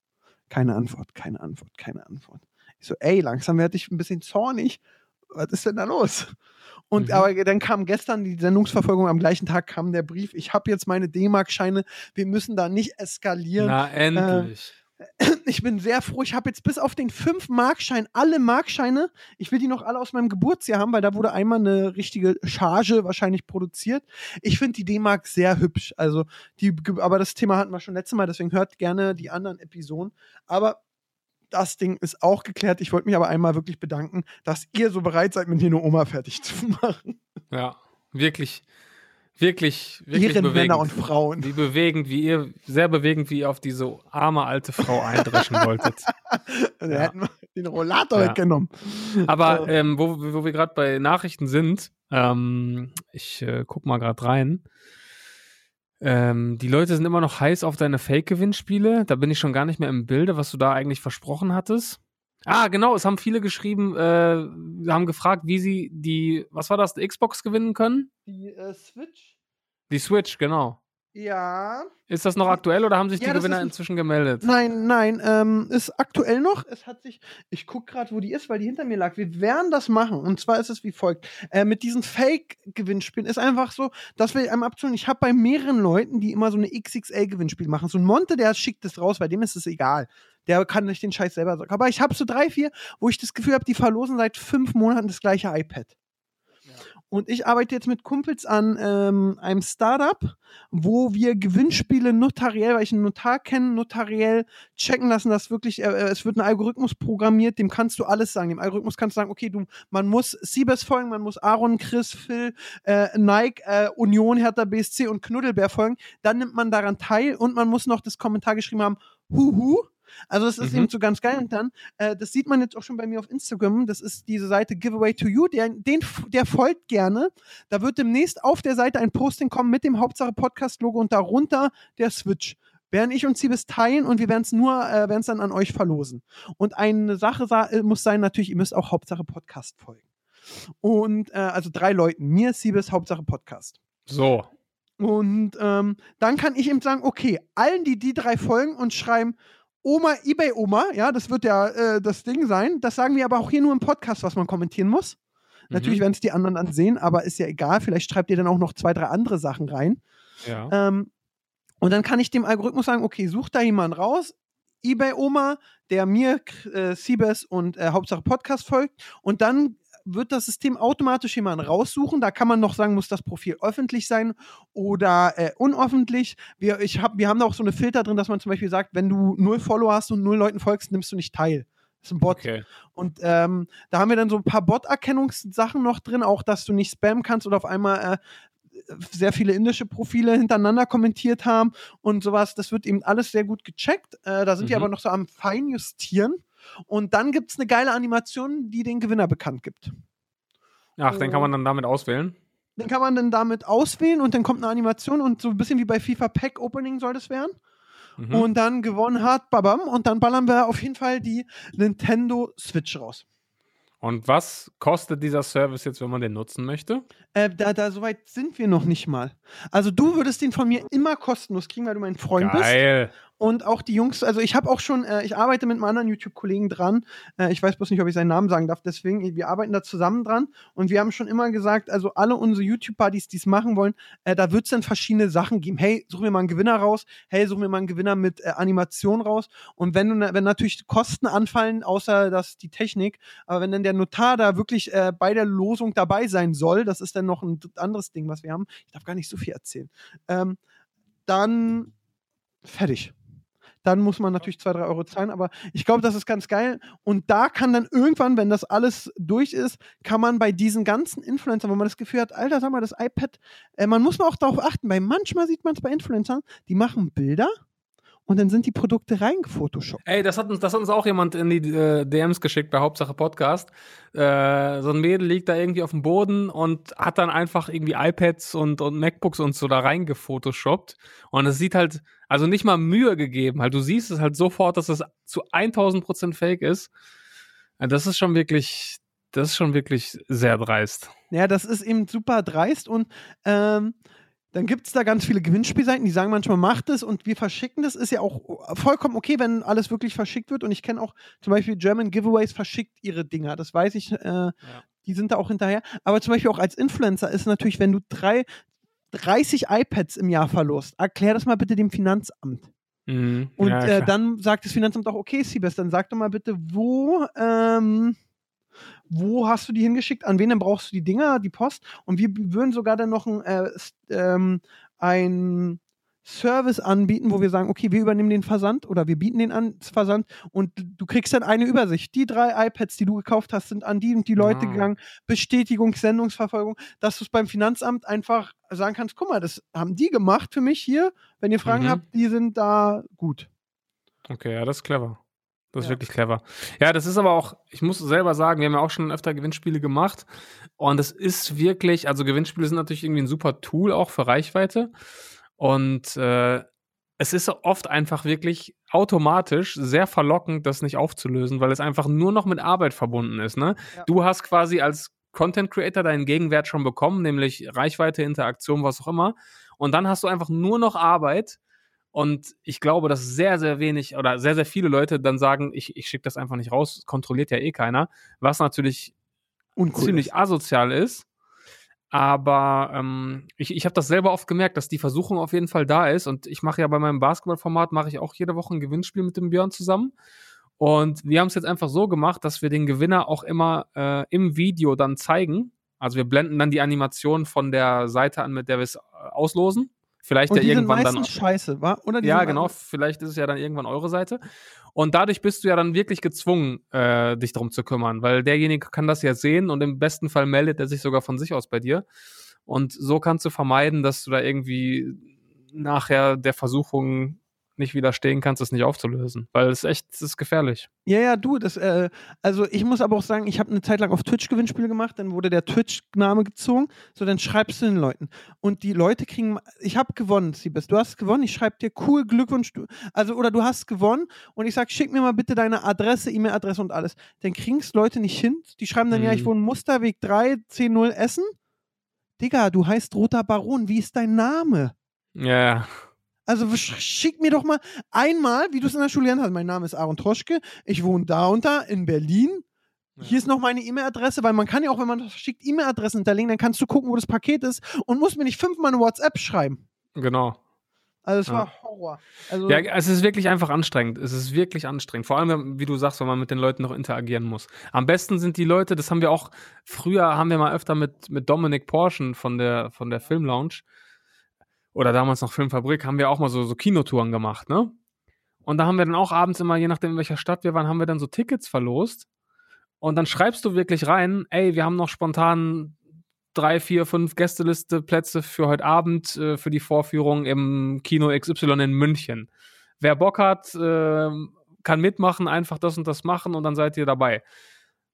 Keine Antwort, keine Antwort, keine Antwort. Ich so, ey, langsam werde ich ein bisschen zornig. Was ist denn da los? Und Mhm. aber dann kam gestern die Sendungsverfolgung, am gleichen Tag kam der Brief, ich habe jetzt meine D-Mark-Scheine, wir müssen da nicht eskalieren. Na, endlich. Ich bin sehr froh, ich habe jetzt bis auf den 5-Markschein alle Markscheine, ich will die noch alle aus meinem Geburtsjahr haben, weil da wurde einmal eine richtige Charge wahrscheinlich produziert. Ich finde die D-Mark sehr hübsch, also die, aber das Thema hatten wir schon letztes Mal, deswegen hört gerne die anderen Episoden. Aber das Ding ist auch geklärt. Ich wollte mich aber einmal wirklich bedanken, dass ihr so bereit seid, mit Nino Oma fertig zu (laughs) machen. Ja, wirklich, wirklich, wirklich Ehrenmänner bewegend. und Frauen. Wie bewegend, wie ihr, sehr bewegend, wie ihr auf diese arme alte Frau eindreschen (laughs) wolltet. Da Ja. hätten wir den Rollator Ja. weggenommen. Aber ähm, wo, wo wir gerade bei Nachrichten sind, ähm, ich äh, guck mal gerade rein. Ähm, die Leute sind immer noch heiß auf deine Fake-Gewinnspiele. Da bin ich schon gar nicht mehr im Bilde, was du da eigentlich versprochen hattest. Ah, genau, es haben viele geschrieben, äh, haben gefragt, wie sie die, was war das, die Xbox gewinnen können? Die äh, Switch? Die Switch, genau. Ja. Ist das noch aktuell oder haben sich Ja, die Gewinner ist- inzwischen gemeldet? Nein, nein, ähm, ist aktuell noch. Es hat sich, ich gucke gerade, wo die ist, weil die hinter mir lag. Wir werden das machen. Und zwar ist es wie folgt. Äh, mit diesen Fake-Gewinnspielen ist einfach so, dass wir einmal abzuholen. Ich habe bei mehreren Leuten, die immer so eine XXL-Gewinnspiel machen. So ein Monte, der schickt es raus, bei dem ist es egal. Der kann nicht den Scheiß selber sagen. Aber ich habe so drei, vier, wo ich das Gefühl habe, die verlosen seit fünf Monaten das gleiche iPad. Und ich arbeite jetzt mit Kumpels an ähm, einem Startup, wo wir Gewinnspiele notariell, weil ich einen Notar kenne, notariell checken lassen, dass wirklich, äh, äh, es wird ein Algorithmus programmiert, dem kannst du alles sagen. Dem Algorithmus kannst du sagen, okay, du, man muss Siebes folgen, man muss Aaron, Chris, Phil, äh, Nike, äh, Union, Hertha BSC und Knuddelbär folgen. Dann nimmt man daran teil und man muss noch das Kommentar geschrieben haben, huhu. Also das ist Mhm. eben so ganz geil. Und dann, äh, das sieht man jetzt auch schon bei mir auf Instagram, das ist diese Seite Giveaway to You, der, den, der folgt gerne. Da wird demnächst auf der Seite ein Posting kommen mit dem Hauptsache Podcast-Logo und darunter der Switch. Werden ich und Sie bis teilen und wir werden es nur, äh, werden es dann an euch verlosen. Und eine Sache sa äh, muss sein, natürlich, ihr müsst auch Hauptsache Podcast folgen. Und äh, also drei Leuten, mir, Siebes, Hauptsache Podcast. So. Und ähm, dann kann ich ihm sagen, okay, allen, die die drei folgen und schreiben, Oma, eBay Oma, ja, das wird ja äh, das Ding sein. Das sagen wir aber auch hier nur im Podcast, was man kommentieren muss. Natürlich Mhm. werden es die anderen dann sehen, aber ist ja egal. Vielleicht schreibt ihr dann auch noch zwei, drei andere Sachen rein. Ja. Ähm, und dann kann ich dem Algorithmus sagen, okay, such da jemanden raus, eBay Oma, der mir, äh, Siebes und äh, Hauptsache Podcast folgt. Und dann wird das System automatisch jemanden raussuchen. Da kann man noch sagen, muss das Profil öffentlich sein oder äh, unoffentlich. Wir, ich hab, wir haben da auch so eine Filter drin, dass man zum Beispiel sagt, wenn du null Follower hast und null Leuten folgst, nimmst du nicht teil. Das ist ein Bot. Okay. Und ähm, da haben wir dann so ein paar Bot-Erkennungssachen noch drin, auch dass du nicht spammen kannst oder auf einmal äh, sehr viele indische Profile hintereinander kommentiert haben und sowas. Das wird eben alles sehr gut gecheckt. Äh, da sind wir Mhm. aber noch so am Feinjustieren. Und dann gibt es eine geile Animation, die den Gewinner bekannt gibt. Ach, den kann man dann damit auswählen. Den kann man dann damit auswählen und dann kommt eine Animation und so ein bisschen wie bei FIFA Pack Opening soll das werden. Mhm. Und dann gewonnen hat, babam, und dann ballern wir auf jeden Fall die Nintendo Switch raus. Und was kostet dieser Service jetzt, wenn man den nutzen möchte? Äh, da, da, so weit sind wir noch nicht mal. Also du würdest den von mir immer kostenlos kriegen, weil du mein Freund bist. Und auch die Jungs, also ich habe auch schon, äh, ich arbeite mit einem anderen YouTube-Kollegen dran. Äh, ich weiß bloß nicht, ob ich seinen Namen sagen darf. Deswegen, wir arbeiten da zusammen dran. Und wir haben schon immer gesagt, also alle unsere YouTube-Buddies, die es machen wollen, äh, da wird es dann verschiedene Sachen geben. Hey, suchen wir mal einen Gewinner raus. Hey, suchen wir mal einen Gewinner mit äh, Animation raus. Und wenn, wenn natürlich Kosten anfallen, außer dass die Technik, aber wenn dann der Notar da wirklich äh, bei der Losung dabei sein soll, das ist dann noch ein anderes Ding, was wir haben. Ich darf gar nicht so viel erzählen. Ähm, dann fertig dann muss man natürlich zwei, drei Euro zahlen, aber ich glaube, das ist ganz geil. Und da kann dann irgendwann, wenn das alles durch ist, kann man bei diesen ganzen Influencern, wo man das Gefühl hat, Alter, sag mal, das iPad, äh, man muss mal auch darauf achten, weil manchmal sieht man es bei Influencern, die machen Bilder und dann sind die Produkte reingefotoshoppt. Ey, das hat uns, das hat uns auch jemand in die äh, DMs geschickt bei Hauptsache Podcast. Äh, so ein Mädel liegt da irgendwie auf dem Boden und hat dann einfach irgendwie iPads und, und MacBooks und so da reingefotoshoppt. Und es sieht halt, also nicht mal Mühe gegeben. Halt, du siehst es halt sofort, dass es zu 1000 Prozent fake ist. Das ist schon wirklich, das ist schon wirklich sehr dreist. Ja, das ist eben super dreist und ähm, dann gibt es da ganz viele Gewinnspielseiten, die sagen manchmal, macht es und wir verschicken das. Ist ja auch vollkommen okay, wenn alles wirklich verschickt wird. Und ich kenne auch zum Beispiel German Giveaways verschickt ihre Dinger. Das weiß ich, äh, die sind da auch hinterher. Aber zum Beispiel auch als Influencer ist natürlich, wenn du drei, 30 iPads im Jahr verlost, erklär das mal bitte dem Finanzamt. Mhm. Und Ja, äh, dann sagt das Finanzamt auch, okay, Siebes, dann sag doch mal bitte, wo, ähm, wo hast du die hingeschickt, an wen brauchst du die Dinger, die Post? Und wir würden sogar dann noch ein, äh, ähm, ein Service anbieten, wo wir sagen, okay, wir übernehmen den Versand oder wir bieten den an, das Versand und du kriegst dann eine Übersicht. Die drei iPads, die du gekauft hast, sind an die und die Leute Ah. gegangen. Bestätigung, Sendungsverfolgung, dass du es beim Finanzamt einfach sagen kannst, guck mal, das haben die gemacht für mich hier. Wenn ihr Fragen Mhm. habt, die sind da gut. Okay, ja, das ist clever. Das ist Ja. wirklich clever. Ja, das ist aber auch, ich muss selber sagen, wir haben ja auch schon öfter Gewinnspiele gemacht. Und es ist wirklich, also Gewinnspiele sind natürlich irgendwie ein super Tool auch für Reichweite. Und äh, es ist oft einfach wirklich automatisch sehr verlockend, das nicht aufzulösen, weil es einfach nur noch mit Arbeit verbunden ist. Ne? Ja. Du hast quasi als Content Creator deinen Gegenwert schon bekommen, nämlich Reichweite, Interaktion, was auch immer. Und dann hast du einfach nur noch Arbeit. Und ich glaube, dass sehr, sehr wenig oder sehr, sehr viele Leute dann sagen, ich, ich schicke das einfach nicht raus, kontrolliert ja eh keiner, was natürlich Uncool ziemlich ist. asozial ist. Aber ähm, ich, ich habe das selber oft gemerkt, dass die Versuchung auf jeden Fall da ist. Und ich mache ja bei meinem Basketballformat, mache ich auch jede Woche ein Gewinnspiel mit dem Björn zusammen. Und wir haben es jetzt einfach so gemacht, dass wir den Gewinner auch immer äh, im Video dann zeigen. Also wir blenden dann die Animation von der Seite an, mit der wir es äh, auslosen. Vielleicht Und ja die sind irgendwann dann. meistens scheiße, wa? Oder die Ja, sind genau. Vielleicht ist es ja dann irgendwann eure Seite. Und dadurch bist du ja dann wirklich gezwungen, äh, dich darum zu kümmern, weil derjenige kann das ja sehen und im besten Fall meldet er sich sogar von sich aus bei dir. Und so kannst du vermeiden, dass du da irgendwie nachher der Versuchung nicht widerstehen kannst, es nicht aufzulösen. Weil es echt, es ist gefährlich. Ja, ja, du, das, äh, also ich muss aber auch sagen, ich habe eine Zeit lang auf Twitch Gewinnspiele gemacht, dann wurde der Twitch-Name gezogen, so dann schreibst du den Leuten. Und die Leute kriegen, ich habe gewonnen, Siebes, du hast gewonnen, ich schreibe dir cool, Glückwunsch, du, also oder du hast gewonnen und ich sag, schick mir mal bitte deine Adresse, E-Mail-Adresse und alles. Dann kriegen es Leute nicht hin, die schreiben dann, ja, ich Mhm. wohne Musterweg 3, 10 Essen. Digga, du heißt Roter Baron, wie ist dein Name? Ja, Also sch- schick mir doch mal einmal, wie du es in der Schule gelernt hast. Mein Name ist Aaron Troschke, ich wohne da und da in Berlin. Hier ist noch meine E-Mail-Adresse, weil man kann ja auch, wenn man schickt, E-Mail-Adressen hinterlegen, dann kannst du gucken, wo das Paket ist und musst mir nicht fünfmal eine WhatsApp schreiben. genau. Also es Ja. war Horror. Also, Ja, es ist wirklich einfach anstrengend. Es ist wirklich anstrengend. Vor allem, wie du sagst, wenn man mit den Leuten noch interagieren muss. Am besten sind die Leute, das haben wir auch, früher haben wir mal öfter mit, mit Dominik Porschen von der, von der Filmlounge oder damals noch Filmfabrik, haben wir auch mal so, so Kinotouren gemacht, ne? Und da haben wir dann auch abends immer, je nachdem in welcher Stadt wir waren, haben wir dann so Tickets verlost. Und dann schreibst du wirklich rein, ey, wir haben noch spontan drei, vier, fünf Gästeliste Plätze für heute Abend äh, für die Vorführung im Kino XY in München. Wer Bock hat, äh, kann mitmachen, einfach das und das machen und dann seid ihr dabei.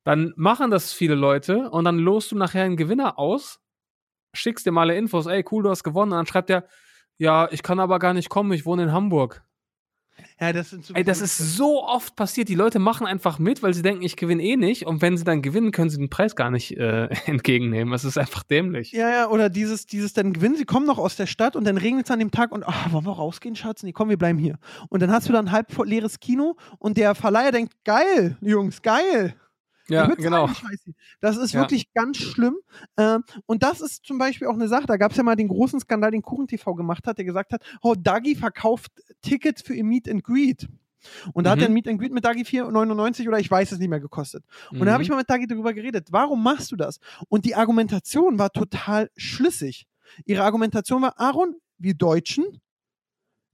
Dann machen das viele Leute und dann lost du nachher einen Gewinner aus, schickst dir mal alle Infos, ey, cool, du hast gewonnen. Und dann schreibt er, ja, ich kann aber gar nicht kommen, ich wohne in Hamburg. Ja, das sind so Ey, das ist so oft passiert. Die Leute machen einfach mit, weil sie denken, ich gewinne eh nicht. Und wenn sie dann gewinnen, können sie den Preis gar nicht äh, (laughs) entgegennehmen. Es ist einfach dämlich. Ja, ja, oder dieses, dieses dann gewinnen, sie kommen noch aus der Stadt und dann regnet es an dem Tag und ach, wollen wir rausgehen, Schatz? Nee, komm, wir bleiben hier. Und dann hast du dann halb leeres Kino und der Verleiher denkt, geil, Jungs, geil. Ja, genau. Das ist Ja. wirklich ganz schlimm. Ähm, und das ist zum Beispiel auch eine Sache, da gab es ja mal den großen Skandal, den Kuchen TV gemacht hat, der gesagt hat, oh, Dagi verkauft Tickets für ihr Meet and Greet. Und da hat Mhm. er ein Meet and Greet mit Dagi 4,99 oder ich weiß es nicht mehr gekostet. Und da habe ich Mhm. mal mit Dagi darüber geredet, warum machst du das? Und die Argumentation war total schlüssig. Ihre Argumentation war, Aaron, wir Deutschen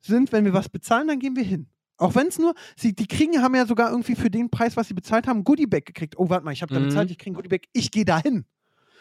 sind, wenn wir was bezahlen, dann gehen wir hin. Auch wenn es nur, sie, die kriegen, haben ja sogar irgendwie für den Preis, was sie bezahlt haben, ein Goodiebag gekriegt. Oh, warte mal, ich habe da Mhm. bezahlt, ich kriege ein Goodiebag, ich gehe da hin.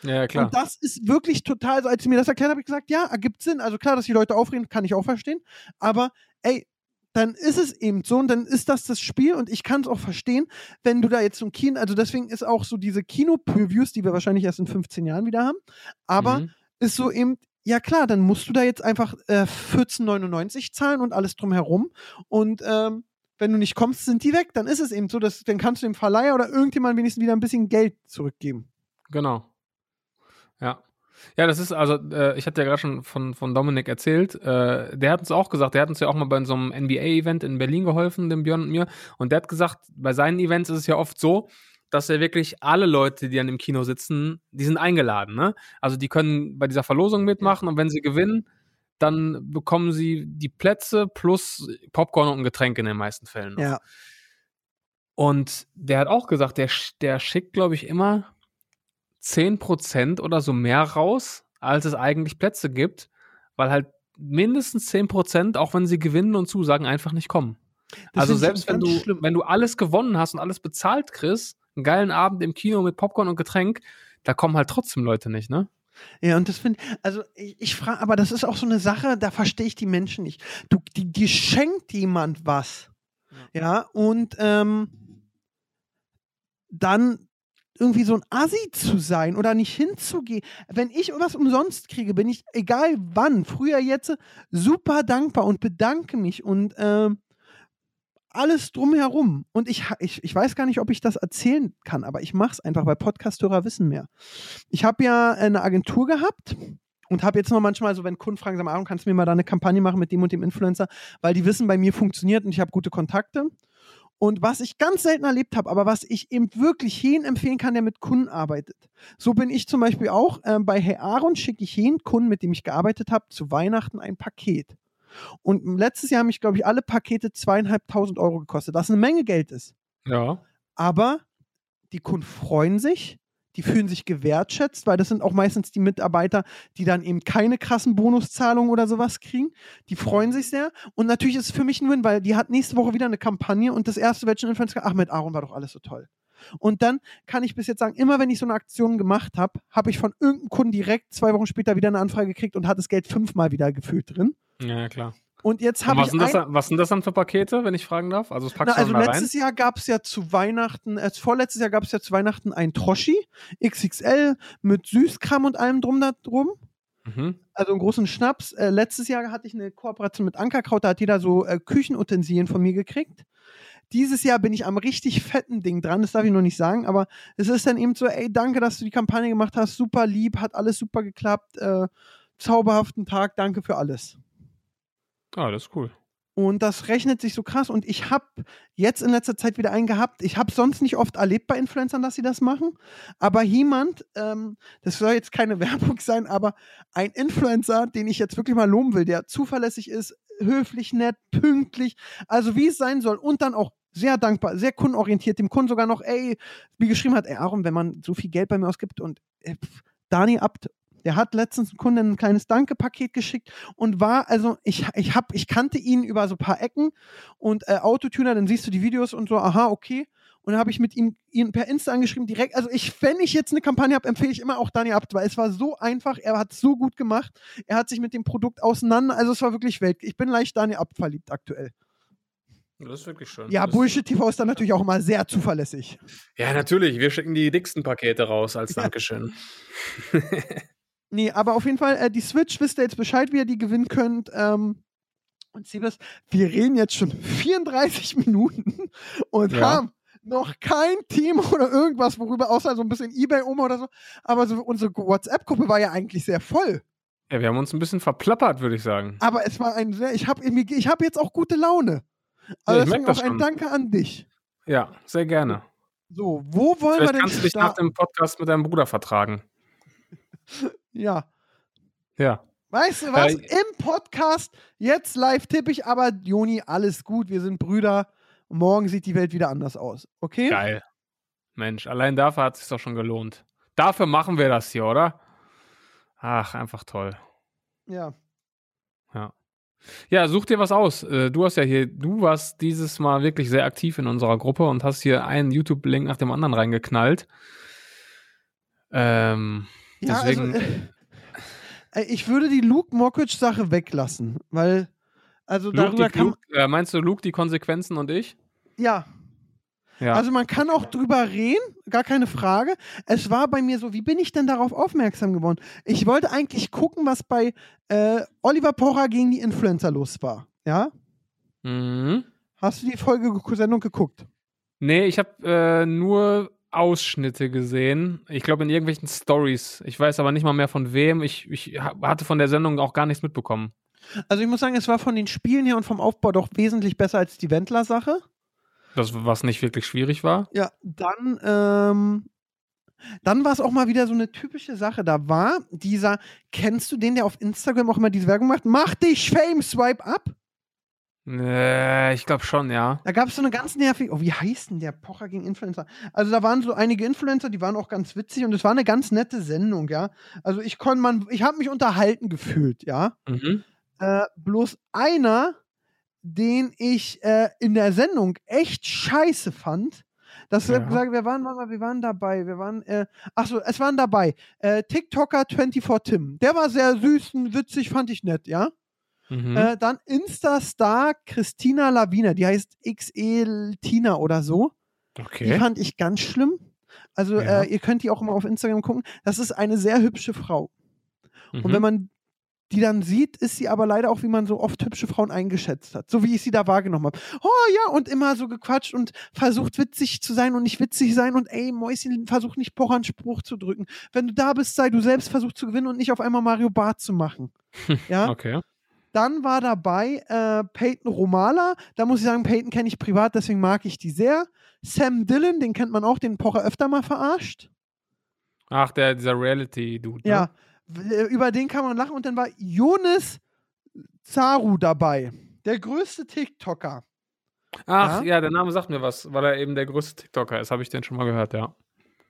Ja, klar. Und das ist wirklich total, so als sie mir das erklärt habe, ich gesagt, ja, ergibt Sinn. Also klar, dass die Leute aufreden, kann ich auch verstehen. Aber ey, dann ist es eben so und dann ist das das Spiel und ich kann es auch verstehen, wenn du da jetzt zum Kino, also deswegen ist auch so diese Kino-Previews, die wir wahrscheinlich erst in 15 Jahren wieder haben, aber Mhm. ist so eben, ja klar, dann musst du da jetzt einfach äh, 14,99 zahlen und alles drumherum und ähm, wenn du nicht kommst, sind die weg. Dann ist es eben so, dass dann kannst du dem Verleiher oder irgendjemand wenigstens wieder ein bisschen Geld zurückgeben. Genau. Ja. Ja, das ist, also, äh, ich hatte ja gerade schon von, von Dominik erzählt, äh, der hat uns auch gesagt, der hat uns ja auch mal bei so einem NBA-Event in Berlin geholfen, dem Björn und mir, und der hat gesagt, bei seinen Events ist es ja oft so, dass er wirklich alle Leute, die an dem Kino sitzen, die sind eingeladen, ne? Also die können bei dieser Verlosung mitmachen und wenn sie gewinnen, dann bekommen sie die Plätze plus Popcorn und ein Getränk in den meisten Fällen. noch. Ja. Und der hat auch gesagt, der, der schickt, glaube ich, immer 10% oder so mehr raus, als es eigentlich Plätze gibt, weil halt mindestens 10%, auch wenn sie gewinnen und zusagen, einfach nicht kommen. Das also selbst wenn du, schlimm. wenn du alles gewonnen hast und alles bezahlt kriegst, einen geilen Abend im Kino mit Popcorn und Getränk, da kommen halt trotzdem Leute nicht, ne? Ja, und das finde also ich, ich frage, aber das ist auch so eine Sache, da verstehe ich die Menschen nicht. Du, die, die schenkt jemand was. Ja, und ähm, dann irgendwie so ein Assi zu sein oder nicht hinzugehen. Wenn ich was umsonst kriege, bin ich, egal wann, früher jetzt, super dankbar und bedanke mich und ähm, alles drumherum. Und ich, ich, ich weiß gar nicht, ob ich das erzählen kann, aber ich mache es einfach, weil Podcasthörer wissen mehr. Ich habe ja eine Agentur gehabt und habe jetzt noch manchmal so, wenn Kunden fragen, sag mal, Aaron, kannst du mir mal da eine Kampagne machen mit dem und dem Influencer, weil die wissen, bei mir funktioniert und ich habe gute Kontakte. Und was ich ganz selten erlebt habe, aber was ich eben wirklich jeden empfehlen kann, der mit Kunden arbeitet. So bin ich zum Beispiel auch. ähm, bei Herr Aaron schicke ich jeden Kunden, mit dem ich gearbeitet habe, zu Weihnachten ein Paket. Und letztes Jahr haben mich, glaube ich, alle Pakete zweieinhalbtausend Euro gekostet, was eine Menge Geld ist. Ja. Aber die Kunden freuen sich, die fühlen sich gewertschätzt, weil das sind auch meistens die Mitarbeiter, die dann eben keine krassen Bonuszahlungen oder sowas kriegen. Die freuen sich sehr. Und natürlich ist es für mich ein Win, weil die hat nächste Woche wieder eine Kampagne und das erste, welchen Influencer, ach, mit Aaron war doch alles so toll. Und dann kann ich bis jetzt sagen, immer wenn ich so eine Aktion gemacht habe, habe ich von irgendeinem Kunden direkt zwei Wochen später wieder eine Anfrage gekriegt und hat das Geld fünfmal wieder gefühlt drin. Ja, klar. Und jetzt habe was, ich sind das, was sind das dann für Pakete, wenn ich fragen darf? Also das packst na, also da rein? letztes Jahr gab es ja zu Weihnachten, äh, vorletztes Jahr gab es ja zu Weihnachten ein Troschi XXL mit Süßkram und allem drum da drum. Mhm. Also einen großen Schnaps. Äh, letztes Jahr hatte ich eine Kooperation mit Ankerkraut, da hat jeder so äh, Küchenutensilien von mir gekriegt. Dieses Jahr bin ich am richtig fetten Ding dran, das darf ich noch nicht sagen, aber es ist dann eben so, ey, danke, dass du die Kampagne gemacht hast, super lieb, hat alles super geklappt, äh, zauberhaften Tag, danke für alles. Ah, das ist cool. Und das rechnet sich so krass. Und ich habe jetzt in letzter Zeit wieder einen gehabt. Ich habe sonst nicht oft erlebt bei Influencern, dass sie das machen. Aber jemand, ähm, das soll jetzt keine (laughs) Werbung sein, aber ein Influencer, den ich jetzt wirklich mal loben will, der zuverlässig ist, höflich, nett, pünktlich, also wie es sein soll. Und dann auch sehr dankbar, sehr kundenorientiert, dem Kunden sogar noch, ey, wie geschrieben hat, ey, Aaron, wenn man so viel Geld bei mir ausgibt und äh, Dani Abt, der hat letztens einem Kunden ein kleines Danke-Paket geschickt und war, also ich, ich, hab, ich kannte ihn über so ein paar Ecken und äh, Autotuner, dann siehst du die Videos und so, aha, okay. Und dann habe ich mit ihm ihn per Insta angeschrieben, direkt. Also ich, wenn ich jetzt eine Kampagne habe, empfehle ich immer auch Dani Abt, weil es war so einfach, er hat so gut gemacht, er hat sich mit dem Produkt auseinander, also es war wirklich Welt. Ich bin leicht Dani Abt verliebt aktuell. Das ist wirklich schön. Ja, Bullshit TV ist dann natürlich auch immer sehr zuverlässig. Ja, natürlich. Wir schicken die dicksten Pakete raus als Dankeschön. (laughs) Nee, aber auf jeden Fall, äh, die Switch, wisst ihr jetzt Bescheid, wie ihr die gewinnen könnt. Ähm, und Siebes, wir reden jetzt schon (laughs) 34 Minuten und Ja. haben noch kein Team (laughs) oder irgendwas, worüber, außer so ein bisschen Ebay um oder so. Aber so, unsere WhatsApp-Gruppe war ja eigentlich sehr voll. Ja, wir haben uns ein bisschen verplappert, würde ich sagen. Aber es war ein sehr, ich habe ich hab jetzt auch gute Laune. Ja, Also ich merk deswegen auch ein schon. Danke an dich. Ja, sehr gerne. So, wo wollen wir Vielleicht denn kannst du dich nach dem Podcast mit deinem Bruder vertragen. (laughs) Ja. Ja. Weißt du was? Äh, Im Podcast, jetzt live tippe ich, aber Joni, alles gut, wir sind Brüder. Morgen sieht die Welt wieder anders aus. Okay? Geil. Mensch, allein dafür hat es sich doch schon gelohnt. Dafür machen wir das hier, oder? Ach, einfach toll. Ja. Ja, such dir was aus. Äh, Du hast ja hier, du warst dieses Mal wirklich sehr aktiv in unserer Gruppe und hast hier einen YouTube-Link nach dem anderen reingeknallt. Ähm, Ja, Deswegen- also, äh, ich würde die Luke Mockridge-Sache weglassen, weil, also Luke, darüber kann Luke, äh, meinst du Luke die Konsequenzen und ich? ja, Ja. Also man kann auch drüber reden, gar keine Frage. Es war bei mir so, wie bin ich denn darauf aufmerksam geworden? Ich wollte eigentlich gucken, was bei äh, Oliver Pocher gegen die Influencer los war. Ja? mhm. Hast du die Folge Sendung geguckt? Nee, ich habe äh, nur Ausschnitte gesehen. Ich glaube in irgendwelchen Stories. Ich weiß aber nicht mal mehr von wem. Ich, ich ha- hatte von der Sendung auch gar nichts mitbekommen. Also ich muss sagen, es war von den Spielen her und vom Aufbau doch wesentlich besser als die Wendler-Sache. Das, was nicht wirklich schwierig war. Ja, dann, ähm, dann war es auch mal wieder so eine typische Sache. Da war dieser, kennst du den, der auf Instagram auch immer diese Werbung macht? Mach dich Fame, swipe up. Äh, ich glaube schon, ja. Da gab es so eine ganz nervige, oh, wie heißt denn der Pocher gegen Influencer? Also da waren so einige Influencer, die waren auch ganz witzig und es war eine ganz nette Sendung, ja. Also ich konnte man, ich habe mich unterhalten gefühlt, ja. Mhm. Äh, bloß einer, den ich äh, in der Sendung echt scheiße fand. Das Ja. gesagt, wir waren, wir waren dabei, wir waren, äh, ach so, es waren dabei. Äh, TikToker 24 Tim, der war sehr süß und witzig, fand ich nett, ja. Mhm. Äh, dann Insta-Star Christina Lawine, die heißt XE Tina oder so. Die okay. fand ich ganz schlimm. Also Ja. äh, ihr könnt die auch immer auf Instagram gucken. Das ist eine sehr hübsche Frau. Und Mhm. wenn man die dann sieht, ist sie aber leider auch, wie man so oft hübsche Frauen eingeschätzt hat. So wie ich sie da wahrgenommen habe. Oh ja, und immer so gequatscht und versucht witzig zu sein und nicht witzig sein und ey, Mäuschen, versuch nicht Pocher einen Spruch zu drücken. Wenn du da bist, sei du selbst versucht zu gewinnen und nicht auf einmal Mario Bart zu machen. (laughs) Ja. Okay. Dann war dabei äh, Peyton Romala. Da muss ich sagen, Peyton kenne ich privat, deswegen mag ich die sehr. Sam Dillon, den kennt man auch, den Pocher öfter mal verarscht. Ach, der, dieser Reality-Dude. Ne? Ja, äh, über den kann man lachen. Und dann war Jonas Zaru dabei, der größte TikToker. Ach, Ja. ja. der Name sagt mir was, weil er eben der größte TikToker ist. Habe ich den schon mal gehört, ja.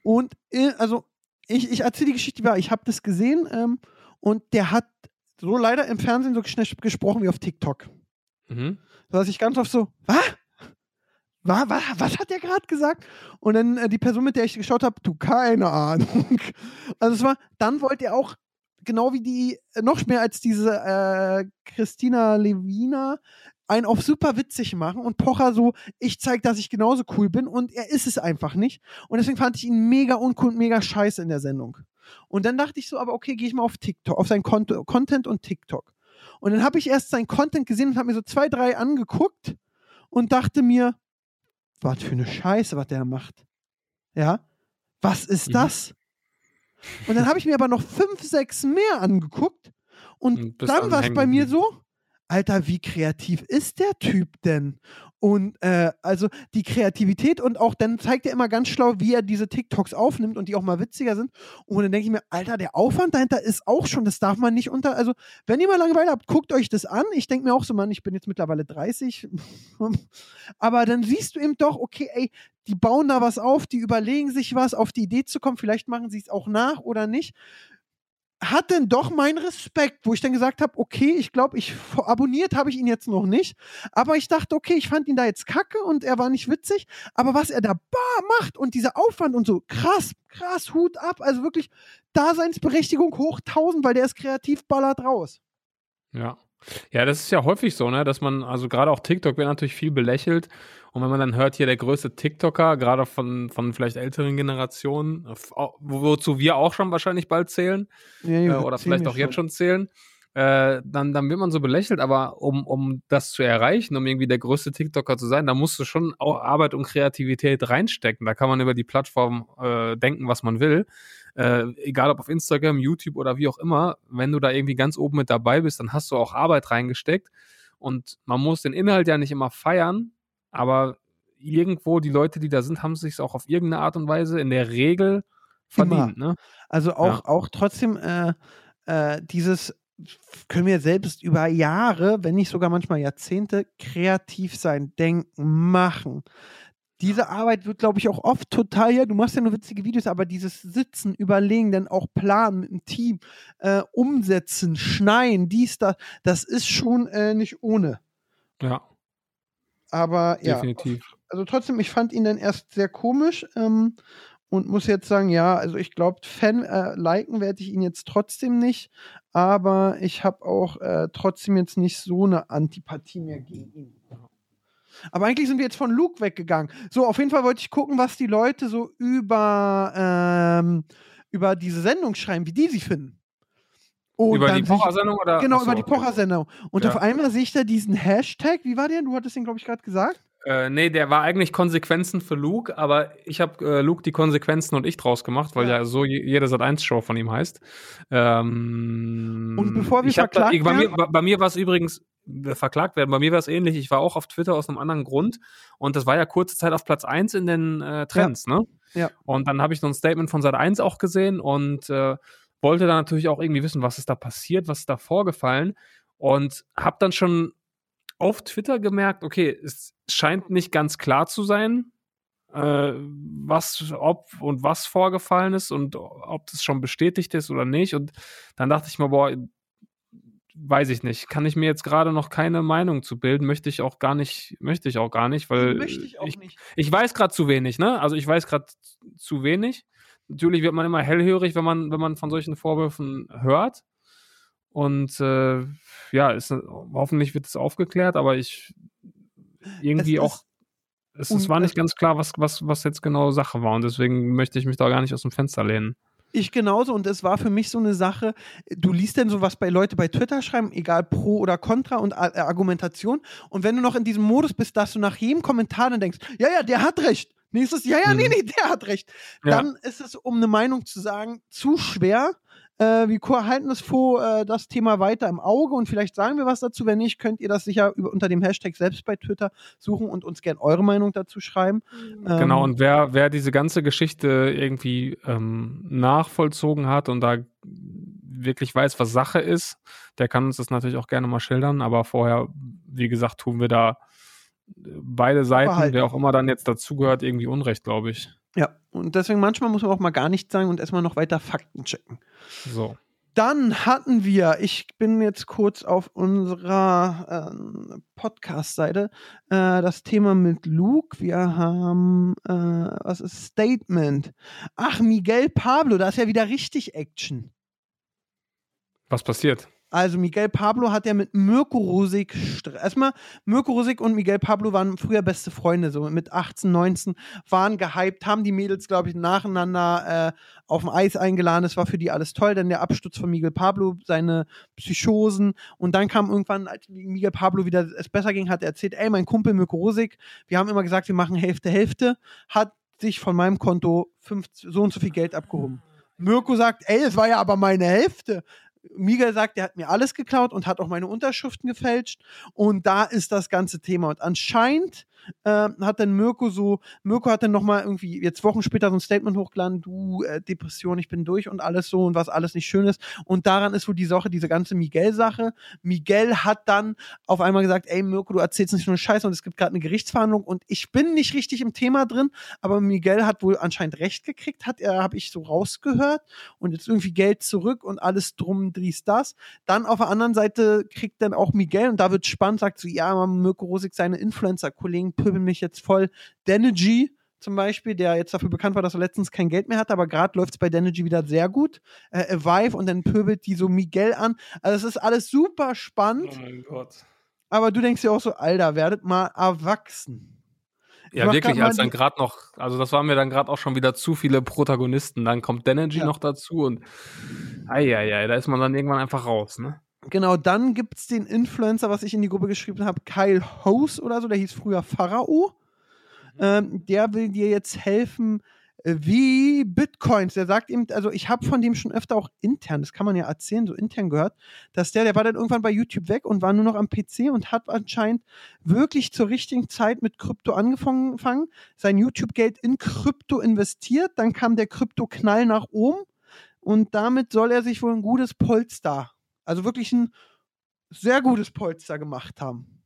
Und äh, also, ich, ich erzähle die Geschichte, ich habe das gesehen ähm, und der hat so leider im Fernsehen so ges- gesprochen wie auf TikTok. Mhm. dass ich ganz oft so, was? Was, was, was hat der gerade gesagt? Und dann äh, die Person, mit der ich geschaut habe, du, keine Ahnung. (laughs) Also es war, dann wollte er auch, genau wie die, äh, noch mehr als diese äh, Christina Levina, einen auf super witzig machen und Pocher so, ich zeig, dass ich genauso cool bin und er ist es einfach nicht. Und deswegen fand ich ihn mega uncool und mega scheiße in der Sendung. Und dann dachte ich so, aber okay, gehe ich mal auf TikTok, auf sein Kont Content und TikTok. Und dann habe ich erst sein Content gesehen und habe mir so zwei, drei angeguckt und dachte mir, was für eine Scheiße, was der macht. Ja, was ist Mhm. das? Und dann habe ich mir aber noch fünf, sechs mehr angeguckt und Und dann war es bei mir so, Alter, wie kreativ ist der Typ denn? Und äh, also die Kreativität und auch dann zeigt er immer ganz schlau, wie er diese TikToks aufnimmt und die auch mal witziger sind. Und dann denke ich mir, Alter, der Aufwand dahinter ist auch schon, das darf man nicht unter. Also, wenn ihr mal Langeweile habt, guckt euch das an. Ich denke mir auch so, Mann, ich bin jetzt mittlerweile 30. (laughs) Aber dann siehst du eben doch, okay, ey, die bauen da was auf, die überlegen sich was, auf die Idee zu kommen. Vielleicht machen sie es auch nach oder nicht hat denn doch meinen Respekt, wo ich dann gesagt habe, okay, ich glaube, ich abonniert habe ich ihn jetzt noch nicht, aber ich dachte, okay, ich fand ihn da jetzt kacke und er war nicht witzig, aber was er da bar macht und dieser Aufwand und so, krass, krass, Hut ab, also wirklich Daseinsberechtigung hoch 1000, weil der ist kreativ, ballert raus. Ja. Ja, das ist ja häufig so, ne, dass man, also gerade auch TikTok wird natürlich viel belächelt. Und wenn man dann hört, hier der größte TikToker, gerade von, von vielleicht älteren Generationen, wo- wozu wir auch schon wahrscheinlich bald zählen, Ja, äh, oder vielleicht auch jetzt schon zählen, äh, dann, dann wird man so belächelt, aber um, um das zu erreichen, um irgendwie der größte TikToker zu sein, da musst du schon auch Arbeit und Kreativität reinstecken. Da kann man über die Plattform äh, denken, was man will. Äh, egal ob auf Instagram, YouTube oder wie auch immer, wenn du da irgendwie ganz oben mit dabei bist, dann hast du auch Arbeit reingesteckt. Und man muss den Inhalt ja nicht immer feiern, aber irgendwo die Leute, die da sind, haben sich auch auf irgendeine Art und Weise in der Regel verdient. Ne? Also auch, auch trotzdem äh, äh, dieses können wir selbst über Jahre, wenn nicht sogar manchmal Jahrzehnte kreativ sein, denken, machen. Diese Arbeit wird, glaube ich, auch oft total, ja, du machst ja nur witzige Videos, aber dieses Sitzen, Überlegen, dann auch planen mit dem Team, äh, umsetzen, schneien, dies, das, das ist schon äh, nicht ohne. Ja, Aber ja, definitiv. also trotzdem, ich fand ihn dann erst sehr komisch ähm, und muss jetzt sagen, ja, also ich glaube, Fan äh, liken werde ich ihn jetzt trotzdem nicht, aber ich habe auch äh, trotzdem jetzt nicht so eine Antipathie mehr gegen ihn. Aber eigentlich sind wir jetzt von Luke weggegangen. So, auf jeden Fall wollte ich gucken, was die Leute so über, ähm, über diese Sendung schreiben, wie die sie finden. Und über die Pocher-Sendung oder? Genau, Achso, über die. Pocher-Sendung. Und Ja. auf einmal sehe ich da diesen Hashtag. Wie war der? Du hattest den, glaube ich, gerade gesagt. Äh, nee, der war eigentlich Konsequenzen für Luke, aber ich habe äh, Luke die Konsequenzen und ich draus gemacht, weil Ja. ja, so je, jede Sat1-Show von ihm heißt. Ähm, Und bevor wir da, verklagt ich, bei, mir, werden- bei, bei mir war es übrigens äh, verklagt werden. Bei mir war es ähnlich. Ich war auch auf Twitter aus einem anderen Grund und das war ja kurze Zeit auf Platz 1 in den äh, Trends, ne? Ja. Und dann habe ich noch ein Statement von Sat 1 auch gesehen und äh, wollte dann natürlich auch irgendwie wissen, was ist da passiert, was ist da vorgefallen und habe dann schon auf Twitter gemerkt, okay, es scheint nicht ganz klar zu sein, äh, was, ob und was vorgefallen ist und ob das schon bestätigt ist oder nicht. Und dann dachte ich mir, boah, weiß ich nicht, kann ich mir jetzt gerade noch keine Meinung zu bilden, möchte ich auch gar nicht, möchte ich auch gar nicht, weil Möchte ich auch ich, nicht. ich weiß gerade zu wenig, ne? Also ich weiß gerade zu wenig. Natürlich wird man immer hellhörig, wenn man, wenn man von solchen Vorwürfen hört. Und äh, ja, ist, hoffentlich wird es aufgeklärt, aber ich irgendwie Es auch, es, es war nicht ganz klar, was, was, was jetzt genau Sache war. Und deswegen möchte ich mich da gar nicht aus dem Fenster lehnen. Ich genauso und es war für mich so eine Sache, du liest denn so, was bei Leute bei Twitter schreiben, egal pro oder contra und Ar- äh, Argumentation und wenn du noch in diesem Modus bist, dass du nach jedem Kommentar dann denkst, ja, ja, der hat recht. Nächstes, ja, ja, nee, Mhm. nee, der hat recht. Ja. Dann ist es, um eine Meinung zu sagen, zu schwer. Äh, wir halten es vor, äh, das Thema weiter im Auge und vielleicht sagen wir was dazu. Wenn nicht, könnt ihr das sicher über, unter dem Hashtag selbst bei Twitter suchen und uns gerne eure Meinung dazu schreiben. Genau, Ähm, und wer, wer diese ganze Geschichte irgendwie ähm, nachvollzogen hat und da wirklich weiß, was Sache ist, der kann uns das natürlich auch gerne mal schildern. Aber vorher, wie gesagt, tun wir da äh, beide Seiten, wer auch immer dann jetzt dazugehört, irgendwie Unrecht, glaube ich. Ja, und deswegen manchmal muss man auch mal gar nichts sagen und erstmal noch weiter Fakten checken. So. Dann hatten wir, ich bin jetzt kurz auf unserer ähm, Podcast-Seite, äh, das Thema mit Luke. Wir haben, äh, was ist Statement? Ach, Miguel Pablo, da ist ja wieder richtig Action. Was passiert? Also Miguel Pablo hat ja mit Mirko Rosig erstmal Mirko Rosig und Miguel Pablo waren früher beste Freunde so mit 18 19 waren gehypt haben die Mädels glaube ich nacheinander äh, auf dem Eis eingeladen. Das war für die alles toll. Denn der Absturz von Miguel Pablo seine Psychosen. Und dann kam irgendwann als Miguel Pablo wieder es besser ging hat er erzählt ey mein Kumpel Mirko Rosig wir haben immer gesagt wir machen Hälfte Hälfte hat sich von meinem Konto fünf, so und so viel Geld abgehoben. Mirko sagt ey es war ja aber meine Hälfte Miguel sagt, er hat mir alles geklaut und hat auch meine Unterschriften gefälscht. Und da ist das ganze Thema. Und anscheinend äh, hat dann Mirko so, Mirko hat dann nochmal irgendwie jetzt Wochen später so ein Statement hochgeladen, du, äh, Depression, ich bin durch und alles so und was alles nicht schön ist. Und daran ist wohl die Sache, diese ganze Miguel-Sache. Miguel hat dann auf einmal gesagt, ey Mirko, du erzählst nicht nur Scheiße und es gibt gerade eine Gerichtsverhandlung und ich bin nicht richtig im Thema drin, aber Miguel hat wohl anscheinend recht gekriegt, hat er, habe ich so rausgehört und jetzt irgendwie Geld zurück und alles drum, dies, das. Dann auf der anderen Seite kriegt dann auch Miguel und da wird spannend, sagt so, ja, Mirko Rosig, seine Influencer-Kollegen pöbeln mich jetzt voll Denergy zum Beispiel, der jetzt dafür bekannt war, dass er letztens kein Geld mehr hatte, aber gerade läuft es bei Denergy wieder sehr gut. Äh, Vive und dann pöbelt die so Miguel an. Also es ist alles super spannend. Oh mein Gott. Aber du denkst dir auch so, Alter, werdet mal erwachsen. Ja, wirklich, als dann gerade noch, also das waren mir dann gerade auch schon wieder zu viele Protagonisten. Dann kommt Denergy Ja. noch dazu und eieiei, da ist man dann irgendwann einfach raus, ne? Genau, dann gibt es den Influencer, was ich in die Gruppe geschrieben habe, Kyle Hose oder so, der hieß früher Pharao. Ähm, der will dir jetzt helfen, äh, wie Bitcoins. Der sagt eben, also ich habe von dem schon öfter auch intern, das kann man ja erzählen, so intern gehört, dass der, der war dann irgendwann bei YouTube weg und war nur noch am PC und hat anscheinend wirklich zur richtigen Zeit mit Krypto angefangen, fangen, sein YouTube-Geld in Krypto investiert, dann kam der Krypto-Knall nach oben und damit soll er sich wohl ein gutes Polster, also wirklich ein sehr gutes Polster gemacht haben.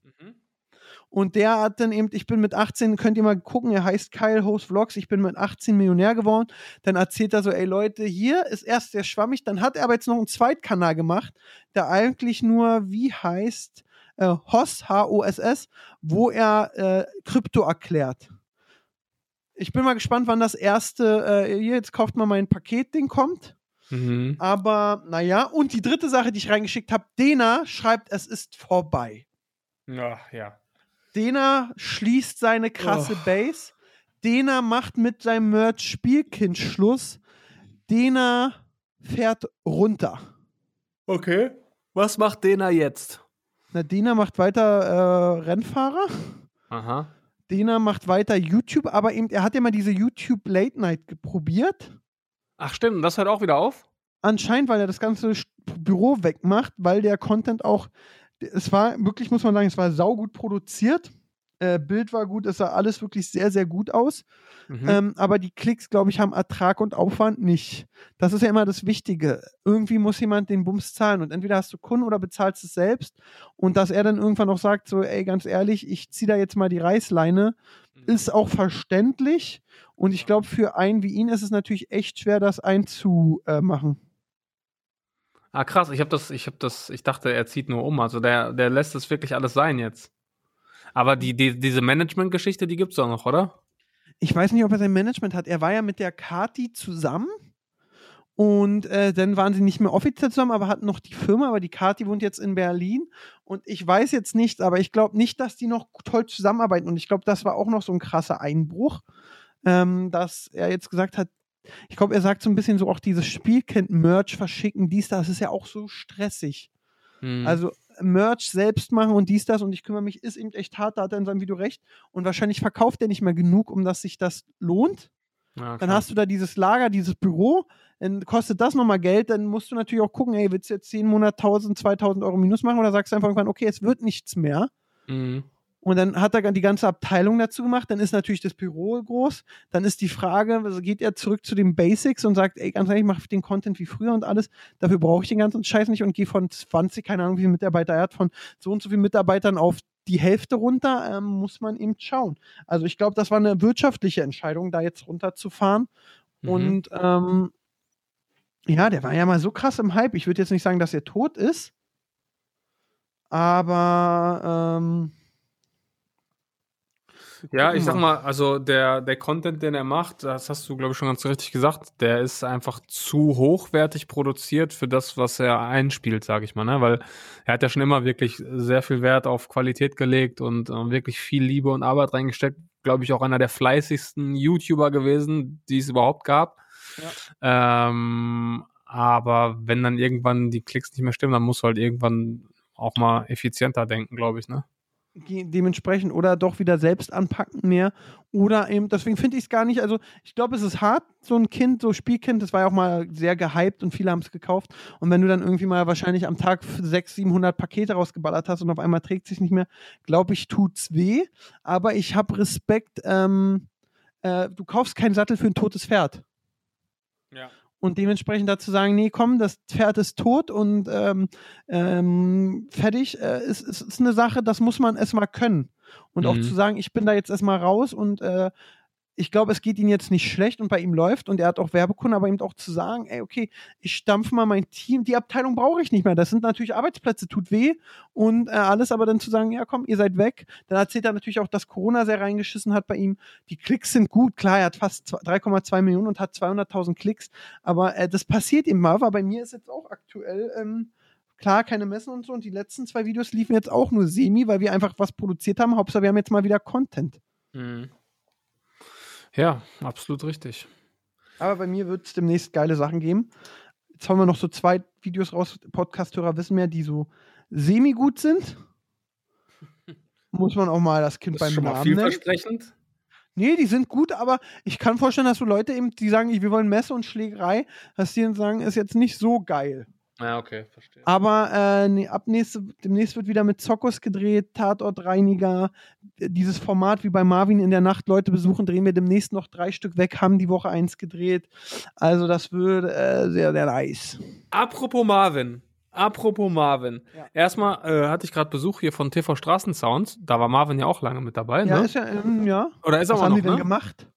Und der hat dann eben, ich bin mit 18, könnt ihr mal gucken, er heißt Kyle Host Vlogs, ich bin mit 18 Millionär geworden. Dann erzählt er so, ey Leute, hier ist erst sehr schwammig, dann hat er aber jetzt noch einen Zweitkanal gemacht, der eigentlich nur, wie heißt, äh, HOSS, H-O-S-S, wo er äh, Krypto erklärt. Ich bin mal gespannt, wann das erste, äh, hier, jetzt kauft mal mein Paketding kommt. Mhm. Aber naja, und die dritte Sache, die ich reingeschickt habe, Dena schreibt, es ist vorbei. Ja, ja. Dena schließt seine krasse Oh. Base. Dena macht mit seinem Merch Spielkind Schluss. Dena fährt runter. Okay. Was macht Dena jetzt? Na, Dena macht weiter äh, Rennfahrer. Aha. Dena macht weiter YouTube, aber eben, er hat ja mal diese YouTube Late Night probiert. Ach stimmt, das hört auch wieder auf? Anscheinend, weil er das ganze Büro wegmacht, weil der Content auch, es war wirklich, muss man sagen, es war saugut produziert. Äh, Bild war gut, es sah alles wirklich sehr, sehr gut aus. Mhm. Ähm, aber die Klicks, glaube ich, haben Ertrag und Aufwand nicht. Das ist ja immer das Wichtige. Irgendwie muss jemand den Bums zahlen und entweder hast du Kunden oder bezahlst es selbst. Und dass er dann irgendwann noch sagt, so, ey, ganz ehrlich, ich ziehe da jetzt mal die Reißleine, ist auch verständlich. Und ich glaube, für einen wie ihn ist es natürlich echt schwer, das einzumachen. Ah, krass, ich habe das, ich habe das, ich dachte, er zieht nur um. Also der, der lässt es wirklich alles sein jetzt. Aber die, die, diese Management-Geschichte, die gibt's doch noch, oder? Ich weiß nicht, ob er sein Management hat. Er war ja mit der Kati zusammen. Und äh, dann waren sie nicht mehr offiziell zusammen, aber hatten noch die Firma. Aber die Kati wohnt jetzt in Berlin. Und ich weiß jetzt nicht, aber ich glaube nicht, dass die noch toll zusammenarbeiten. Und ich glaube, das war auch noch so ein krasser Einbruch, ähm, dass er jetzt gesagt hat, ich glaube, er sagt so ein bisschen so auch dieses Spielkind-Merch verschicken, dies, das ist ja auch so stressig. Hm. Also Merch selbst machen und dies, das und ich kümmere mich, ist eben echt hart, da hat er in seinem Video recht. Und wahrscheinlich verkauft er nicht mehr genug, um dass sich das lohnt. Ja, Dann hast du da dieses Lager, dieses Büro, dann kostet das nochmal Geld, dann musst du natürlich auch gucken, ey, willst du jetzt 10 Monate 1000, 2000 Euro Minus machen oder sagst du einfach irgendwann, okay, es wird nichts mehr. Mhm. Und dann hat er die ganze Abteilung dazu gemacht. Dann ist natürlich das Büro groß. Dann ist die Frage, also geht er zurück zu den Basics und sagt, ey, ganz ehrlich, ich mache den Content wie früher und alles. Dafür brauche ich den ganzen Scheiß nicht und gehe von 20, keine Ahnung, wie viele Mitarbeiter er hat, von so und so vielen Mitarbeitern auf die Hälfte runter, ähm, muss man eben schauen. Also ich glaube, das war eine wirtschaftliche Entscheidung, da jetzt runterzufahren. Mhm. Und ähm, ja, der war ja mal so krass im Hype. Ich würde jetzt nicht sagen, dass er tot ist, aber ähm, Ja, ich sag mal, also der, der Content, den er macht, das hast du, glaube ich, schon ganz richtig gesagt, der ist einfach zu hochwertig produziert für das, was er einspielt, sage ich mal, ne? Weil er hat ja schon immer wirklich sehr viel Wert auf Qualität gelegt und äh, wirklich viel Liebe und Arbeit reingesteckt. Glaube ich, auch einer der fleißigsten YouTuber gewesen, die es überhaupt gab. Ähm, aber wenn dann irgendwann die Klicks nicht mehr stimmen, dann musst du halt irgendwann auch mal effizienter denken, glaube ich, ne? Dementsprechend oder doch wieder selbst anpacken mehr oder eben, deswegen finde ich es gar nicht, also ich glaube, es ist hart, so ein Kind, so Spielkind, das war ja auch mal sehr gehypt und viele haben es gekauft und wenn du dann irgendwie mal wahrscheinlich am Tag 600, 700 Pakete rausgeballert hast und auf einmal trägt sich nicht mehr, glaube ich, tut's weh, aber ich habe Respekt, ähm, äh, du kaufst keinen Sattel für ein totes Pferd. Ja. Und dementsprechend dazu sagen, nee, komm, das Pferd ist tot und ähm, ähm, fertig, äh, ist, ist, ist eine Sache, das muss man erstmal können. Und auch Mhm. zu sagen, ich bin da jetzt erstmal raus und äh, ich glaube, es geht ihm jetzt nicht schlecht und bei ihm läuft und er hat auch Werbekunden, aber eben auch zu sagen, ey, okay, ich stampfe mal mein Team, die Abteilung brauche ich nicht mehr. Das sind natürlich Arbeitsplätze, tut weh und äh, alles, aber dann zu sagen, ja komm, ihr seid weg. Dann erzählt er natürlich auch, dass Corona sehr reingeschissen hat bei ihm. Die Klicks sind gut, klar, er hat fast 3,2 Millionen und hat 200.000 Klicks, aber äh, das passiert ihm mal, weil bei mir ist jetzt auch aktuell, ähm, klar, keine Messen und so und die letzten zwei Videos liefen jetzt auch nur semi, weil wir einfach was produziert haben. Hauptsache, wir haben jetzt mal wieder Content. Mhm. Ja, absolut richtig. Aber bei mir wird es demnächst geile Sachen geben. Jetzt haben wir noch so zwei Videos raus, Podcast-Hörer wissen mehr, die so semi-gut sind. Muss man auch mal das Kind Das ist beim schon mal Namen nennen. vielversprechend. Nee, die sind gut, aber ich kann vorstellen, dass so Leute eben, die sagen, wir wollen Messe und Schlägerei, dass die dann sagen, ist jetzt nicht so geil. Ja, okay, verstehe. Aber äh, nee, ab nächste, demnächst wird wieder mit Zokos gedreht, Tatortreiniger. Dieses Format wie bei Marvin in der Nacht Leute besuchen, drehen wir demnächst noch drei Stück weg, haben die Woche eins gedreht. Also das wird äh, sehr, sehr nice. Apropos Marvin. Apropos Marvin. Ja. Erstmal äh, hatte ich gerade Besuch hier von TV Straßensounds. Da war Marvin ja auch lange mit dabei. Ja, ne? ist ja, ähm, ja. Oder ist er Was auch haben noch, die denn ne? gemacht?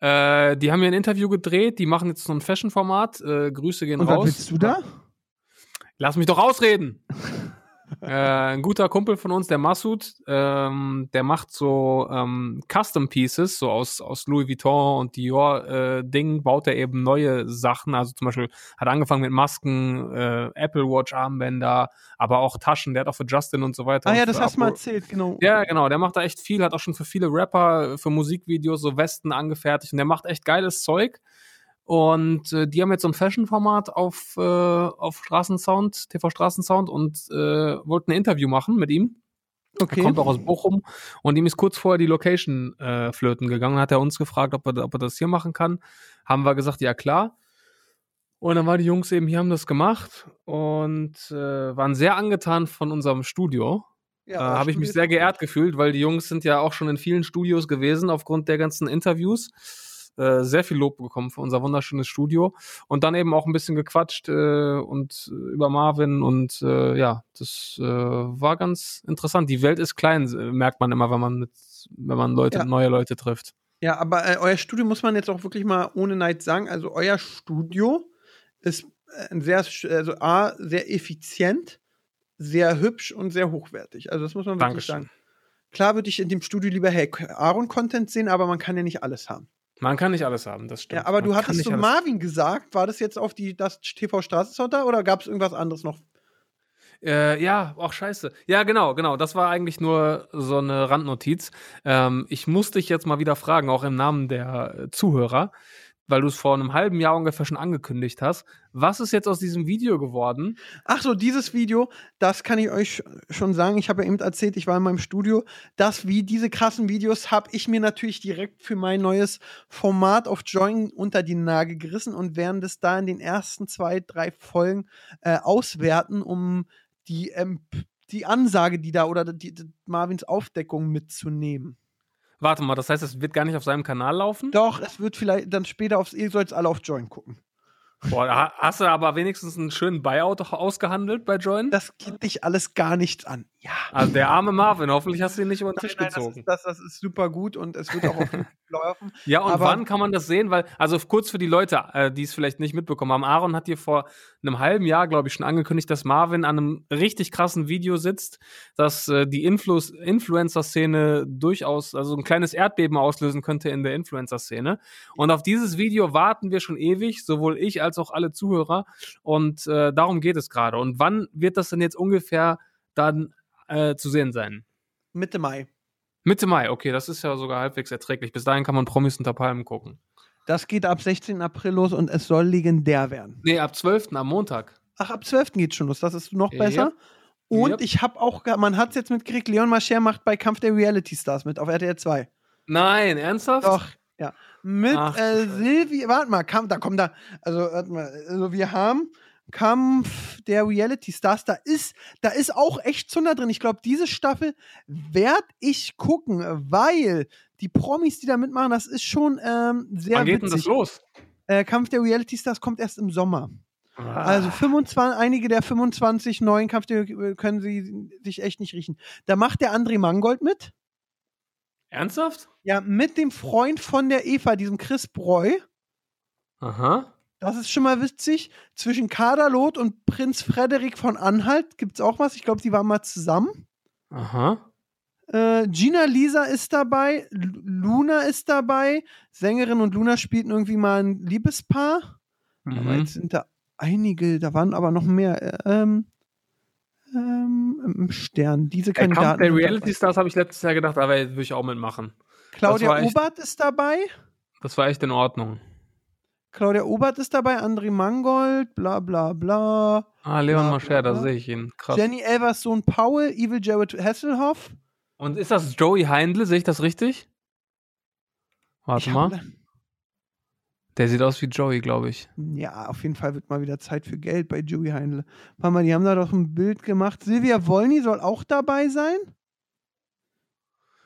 Äh, die haben mir ein Interview gedreht. Die machen jetzt so ein Fashion-Format. Äh, Grüße gehen Und was raus. willst du da? Lass mich doch ausreden. (laughs) äh, ein guter Kumpel von uns, der Massoud, ähm, der macht so ähm, Custom Pieces, so aus, aus Louis Vuitton und Dior äh, Ding, baut er eben neue Sachen. Also zum Beispiel hat angefangen mit Masken, äh, Apple Watch Armbänder, aber auch Taschen. Der hat auch für Justin und so weiter. Ah ja, das hast du mal erzählt, genau. ja, genau, der macht da echt viel, hat auch schon für viele Rapper, für Musikvideos so Westen angefertigt und der macht echt geiles Zeug. Und äh, die haben jetzt so ein Fashion-Format auf, äh, auf Straßensound, TV Straßensound und äh, wollten ein Interview machen mit ihm. Okay. Er kommt auch aus Bochum und ihm ist kurz vorher die Location äh, flöten gegangen. Hat er uns gefragt, ob er, ob er das hier machen kann. Haben wir gesagt, ja klar. Und dann waren die Jungs eben hier, haben das gemacht und äh, waren sehr angetan von unserem Studio. ja, äh, habe ich mich sehr geehrt gefühlt, weil die Jungs sind ja auch schon in vielen Studios gewesen aufgrund der ganzen Interviews. Äh, sehr viel Lob bekommen für unser wunderschönes Studio und dann eben auch ein bisschen gequatscht äh, und äh, über Marvin und äh, ja, das äh, war ganz interessant. Die Welt ist klein, äh, merkt man immer, wenn man mit, wenn man Leute, Ja. neue Leute trifft. Ja, aber äh, euer Studio muss man jetzt auch wirklich mal ohne Neid sagen. Also euer Studio ist ein sehr, also A, sehr effizient, sehr hübsch und sehr hochwertig. Also das muss man wirklich Dankeschön. sagen. Klar würde ich in dem Studio lieber hey, Aaron-Content sehen, aber man kann ja nicht alles haben. Man kann nicht alles haben, das stimmt. Ja, aber Man du hattest zu Marvin gesagt, war das jetzt auf die das TV Straßensotter oder gab es irgendwas anderes noch? Äh, ja, auch scheiße. Ja, genau, genau. Das war eigentlich nur so eine Randnotiz. Ähm, ich muss dich jetzt mal wieder fragen, auch im Namen der Zuhörer, weil du es vor einem halben Jahr ungefähr schon angekündigt hast. Was ist jetzt aus diesem Video geworden? Ach so, dieses Video, das kann ich euch schon sagen. Ich habe ja eben erzählt, ich war in meinem Studio. Das wie diese krassen Videos habe ich mir natürlich direkt für mein neues Format auf Join unter die Nagel gerissen und werden das da in den ersten zwei, drei Folgen äh, auswerten, um die, ähm, die Ansage, die da oder die, die Marvins Aufdeckung mitzunehmen. Warte mal, das heißt, es wird gar nicht auf seinem Kanal laufen? Doch, es wird vielleicht dann später aufs, ihr sollt alle auf Join gucken. Boah, da hast du aber wenigstens einen schönen Buyout ausgehandelt bei Join? Das geht dich alles gar nichts an. Ja. Also der arme Marvin, hoffentlich hast du ihn nicht über den Nein, Tisch nein, das, gezogen. ist, das, das ist super gut und es wird auch auf (laughs) laufen. Ja, und wann kann man das sehen? Weil, also kurz für die Leute, äh, die es vielleicht nicht mitbekommen haben, Aaron hat dir vor einem halben Jahr, glaube ich, schon angekündigt, dass Marvin an einem richtig krassen Video sitzt, dass äh, die Influ Influencer-Szene durchaus, also ein kleines Erdbeben auslösen könnte in der Influencer-Szene. Und auf dieses Video warten wir schon ewig, sowohl ich als auch alle Zuhörer. Und äh, darum geht es gerade. Und wann wird das denn jetzt ungefähr dann äh, zu sehen sein? Mitte Mai. Mitte Mai, okay, das ist ja sogar halbwegs erträglich. Bis dahin kann man Promis unter Palmen gucken. Das geht ab 16. April los und es soll legendär werden. Nee, ab 12. am Montag. Ach, ab 12. geht schon los. Das ist noch Yep. besser. Und Yep. ich habe auch, man hat es jetzt mitgekriegt, Leon Mascher macht bei Kampf der Reality Stars mit auf RTL 2. Nein, ernsthaft? Doch, ja. Mit Ach, äh. Silvi, warte mal, Kampf, da kommt da, also, warte mal, also wir haben Kampf der Reality Stars, da ist, da ist auch echt Zunder drin. Ich glaube, diese Staffel werde ich gucken, weil die Promis, die da mitmachen, das ist schon ähm, sehr Wann geht denn das witzig. los? Äh, Kampf der Reality Stars kommt erst im Sommer. Ah. Also 25, einige der 25 neuen Kampf der können sie sich echt nicht riechen. Da macht der André Mangold mit. Ernsthaft? Ja, mit dem Freund von der Eva, diesem Chris Breu. Aha. Das ist schon mal witzig. Zwischen Kaderlot und Prinz Frederik von Anhalt gibt es auch was. Ich glaube, die waren mal zusammen. Aha. Äh, Gina Lisa ist dabei. L Luna ist dabei. Sängerin und Luna spielten irgendwie mal ein Liebespaar. Aber Mhm. jetzt sind da einige, da waren aber noch mehr. Äh, Ähm, ähm, im Stern. Diese Kandidaten. der sind Reality. Stars habe ich letztes Jahr gedacht, aber würde ich auch mitmachen. Claudia war echt- Obert ist dabei. Das war echt in Ordnung. Claudia Obert ist dabei. André Mangold. Bla bla bla. Ah, Leon Mascher, da sehe ich ihn. Krass. Jenny Elvers Sohn Paul. Evil Jared Hasselhoff. Und ist das Joey Heindl? Sehe ich das richtig? Warte Ich mal. hab- Der sieht aus wie Joey, glaube ich. Ja, auf jeden Fall wird mal wieder Zeit für Geld bei Joey Heindl. Warte mal, die haben da doch ein Bild gemacht. Silvia Wolny soll auch dabei sein.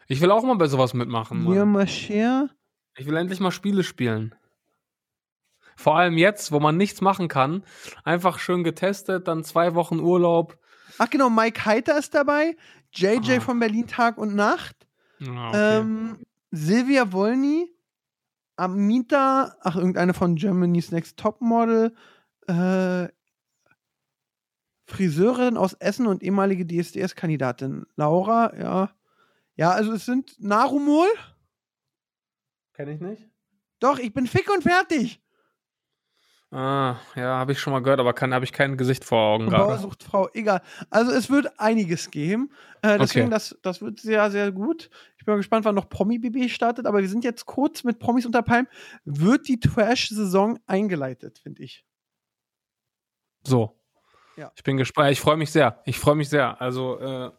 Ich will auch mal bei sowas mitmachen. Leon. Mascher. Ich will endlich mal Spiele spielen. Vor allem jetzt, wo man nichts machen kann. Einfach schön getestet, dann zwei Wochen Urlaub. Ach genau, Mike Heiter ist dabei. JJ Ah. von Berlin Tag und Nacht. Ja, okay. Ähm, Silvia Wolny. Amita. Ach, irgendeine von Germany's Next Topmodel. Äh, Friseurin aus Essen und ehemalige DSDS-Kandidatin. Laura, ja. Ja, also es sind Narumol. Kenn ich nicht. Doch, ich bin fick und fertig. Ah, ja, habe ich schon mal gehört, aber habe ich kein Gesicht vor Augen Bauer gerade. sucht Frau, egal. Also es wird einiges geben. Äh, deswegen, Okay. das, das wird sehr, sehr gut. Ich bin mal gespannt, wann noch Promi-BB startet, aber wir sind jetzt kurz mit Promis unter Palm. Wird die Trash-Saison eingeleitet, finde ich. So. Ja. Ich bin gespannt. Ich freue mich sehr. Ich freue mich sehr. Also, äh,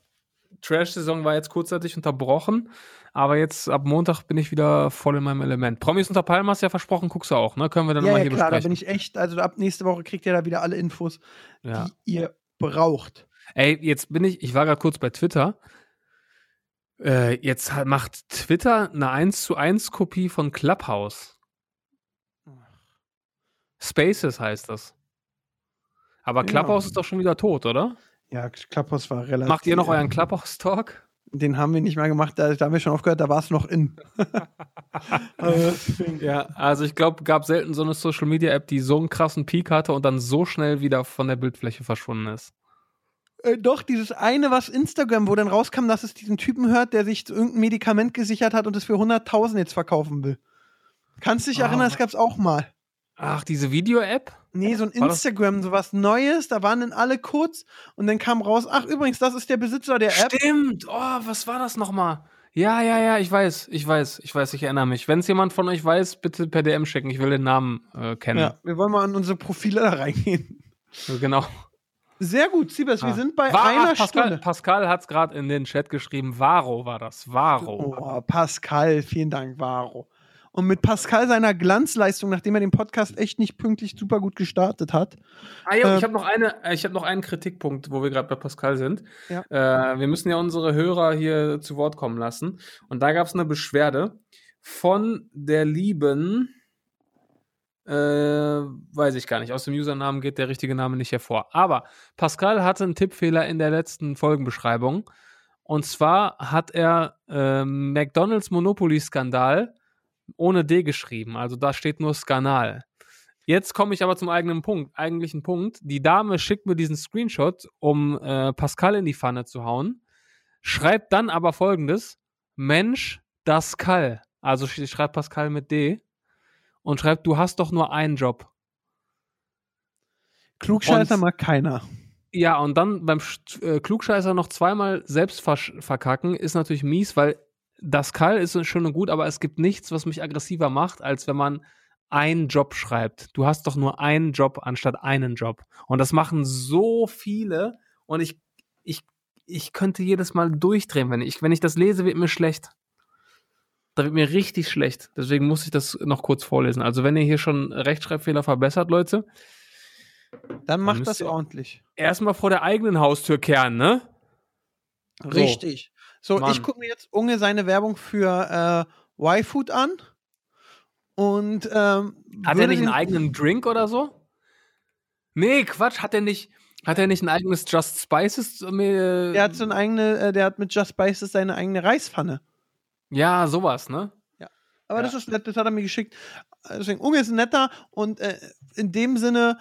Trash-Saison war jetzt kurzzeitig unterbrochen, aber jetzt ab Montag bin ich wieder voll in meinem Element. Promis unter Palmen hast du ja versprochen, guckst du auch, ne? Können wir dann Ja, mal ja, hier klar, da besprechen. bin ich echt, also ab nächste Woche kriegt ihr da wieder alle Infos, ja. die ihr braucht. Ey, jetzt bin ich, ich war gerade kurz bei Twitter. Äh, jetzt macht Twitter eine 1 zu 1 Kopie von Clubhouse. Spaces heißt das. Aber Ja. Clubhouse ist doch schon wieder tot, oder? Ja, Klapphaus war relativ. Macht ihr noch euren Clubhouse-Talk? Den haben wir nicht mehr gemacht, da, da haben wir schon aufgehört, da war es noch in. Äh, (laughs) Ja, also ich glaube, gab selten so eine Social Media App, die so einen krassen Peak hatte und dann so schnell wieder von der Bildfläche verschwunden ist. Äh, doch, dieses eine, was Instagram, wo dann rauskam, dass es diesen Typen hört, der sich irgendein Medikament gesichert hat und es für 100.000 jetzt verkaufen will. Kannst dich Ah. erinnern, das gab's auch mal. Ach, diese Video-App? Nee, so ein War das- Instagram, so was Neues, da waren dann alle kurz und dann kam raus, ach übrigens, das ist der Besitzer der App. Stimmt. Oh, was war das nochmal? Ja, ja, ja, ich weiß, ich weiß, ich weiß, ich erinnere mich. Wenn es jemand von euch weiß, bitte per DM schicken. Ich will den Namen äh, kennen. Ja, wir wollen mal an unsere Profile (laughs) da reingehen. Genau. Sehr gut, Siebes, wir Ah. sind bei War- einer ach, Pascal, Stunde. Pascal hat es gerade in den Chat geschrieben. Varo war das. Varo. Oh, Pascal, vielen Dank, Varo. Und mit Pascal seiner Glanzleistung, nachdem er den Podcast echt nicht pünktlich super gut gestartet hat. Ah ja, Äh, ich habe noch eine, äh, ich habe noch einen Kritikpunkt, wo wir gerade bei Pascal sind. Ja. Äh, wir müssen ja unsere Hörer hier zu Wort kommen lassen. Und da gab es eine Beschwerde von der lieben, äh, weiß ich gar nicht. Aus dem Usernamen geht der richtige Name nicht hervor. Aber Pascal hatte einen Tippfehler in der letzten Folgenbeschreibung. Und zwar hat er äh, McDonalds Monopoly-Skandal ohne D geschrieben. Also da steht nur Skandal. Jetzt komme ich aber zum eigenen Punkt, eigentlichen Punkt. Die Dame schickt mir diesen Screenshot, um äh, Pascal in die Pfanne zu hauen, schreibt dann aber folgendes: Mensch, das Kall. Also sch- schreibt Pascal mit D und schreibt, du hast doch nur einen Job. Klugscheißer Und- mag keiner. Ja, und dann beim Sch- äh, Klugscheißer noch zweimal selbst verkacken, ist natürlich mies, weil das Kall ist schön und gut, aber es gibt nichts, was mich aggressiver macht, als wenn man einen Job schreibt. Du hast doch nur einen Job anstatt einen Job. Und das machen so viele und ich, ich, ich könnte jedes Mal durchdrehen, wenn ich, wenn ich das lese, wird mir schlecht. Da wird mir richtig schlecht. Deswegen muss ich das noch kurz vorlesen. Also, wenn ihr hier schon Rechtschreibfehler verbessert, Leute, Dann macht müsst das ordentlich. erstmal vor der eigenen Haustür kehren, ne? Richtig. So, Mann. ich gucke mir jetzt Unge seine Werbung für äh, Y-Food an. Und ähm, Hat er nicht einen eigenen Drink oder so? Nee, Quatsch, hat er nicht. Hat er nicht ein eigenes Just Spices? Äh, Der hat so eine eigene, äh, der hat mit Just Spices seine eigene Reispfanne. Ja, sowas, ne? Aber Ja. das ist nett, das hat er mir geschickt. Deswegen, Unge ist netter und äh, in dem Sinne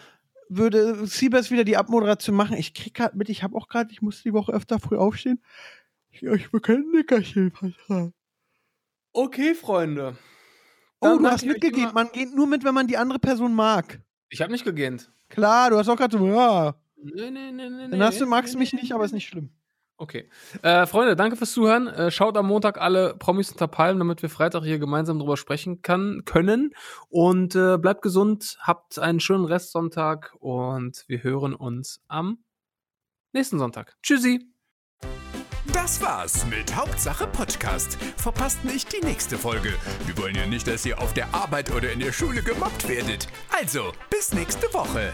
würde Siebes wieder die Abmoderation machen. Ich krieg gerade mit, ich habe auch gerade, ich musste die Woche öfter früh aufstehen. Ich, ich will kein Nickerchen vertragen. Okay, Freunde. Oh, Dann du danke hast mitgegeben. Man geht nur mit, wenn man die andere Person mag. Ich habe nicht gegähnt. Klar, du hast auch gerade so, ja. Nee, nee, nee, nee. Dann hast du, magst du mich nicht, aber ist nicht schlimm. Okay. Äh, Freunde, danke fürs Zuhören. Äh, schaut am Montag alle Promis unter Palmen, damit wir Freitag hier gemeinsam drüber sprechen kann, können. Und äh, bleibt gesund, habt einen schönen Restsonntag und wir hören uns am nächsten Sonntag. Tschüssi. Das war's mit Hauptsache Podcast. Verpasst nicht die nächste Folge. Wir wollen ja nicht, dass ihr auf der Arbeit oder in der Schule gemobbt werdet. Also, bis nächste Woche.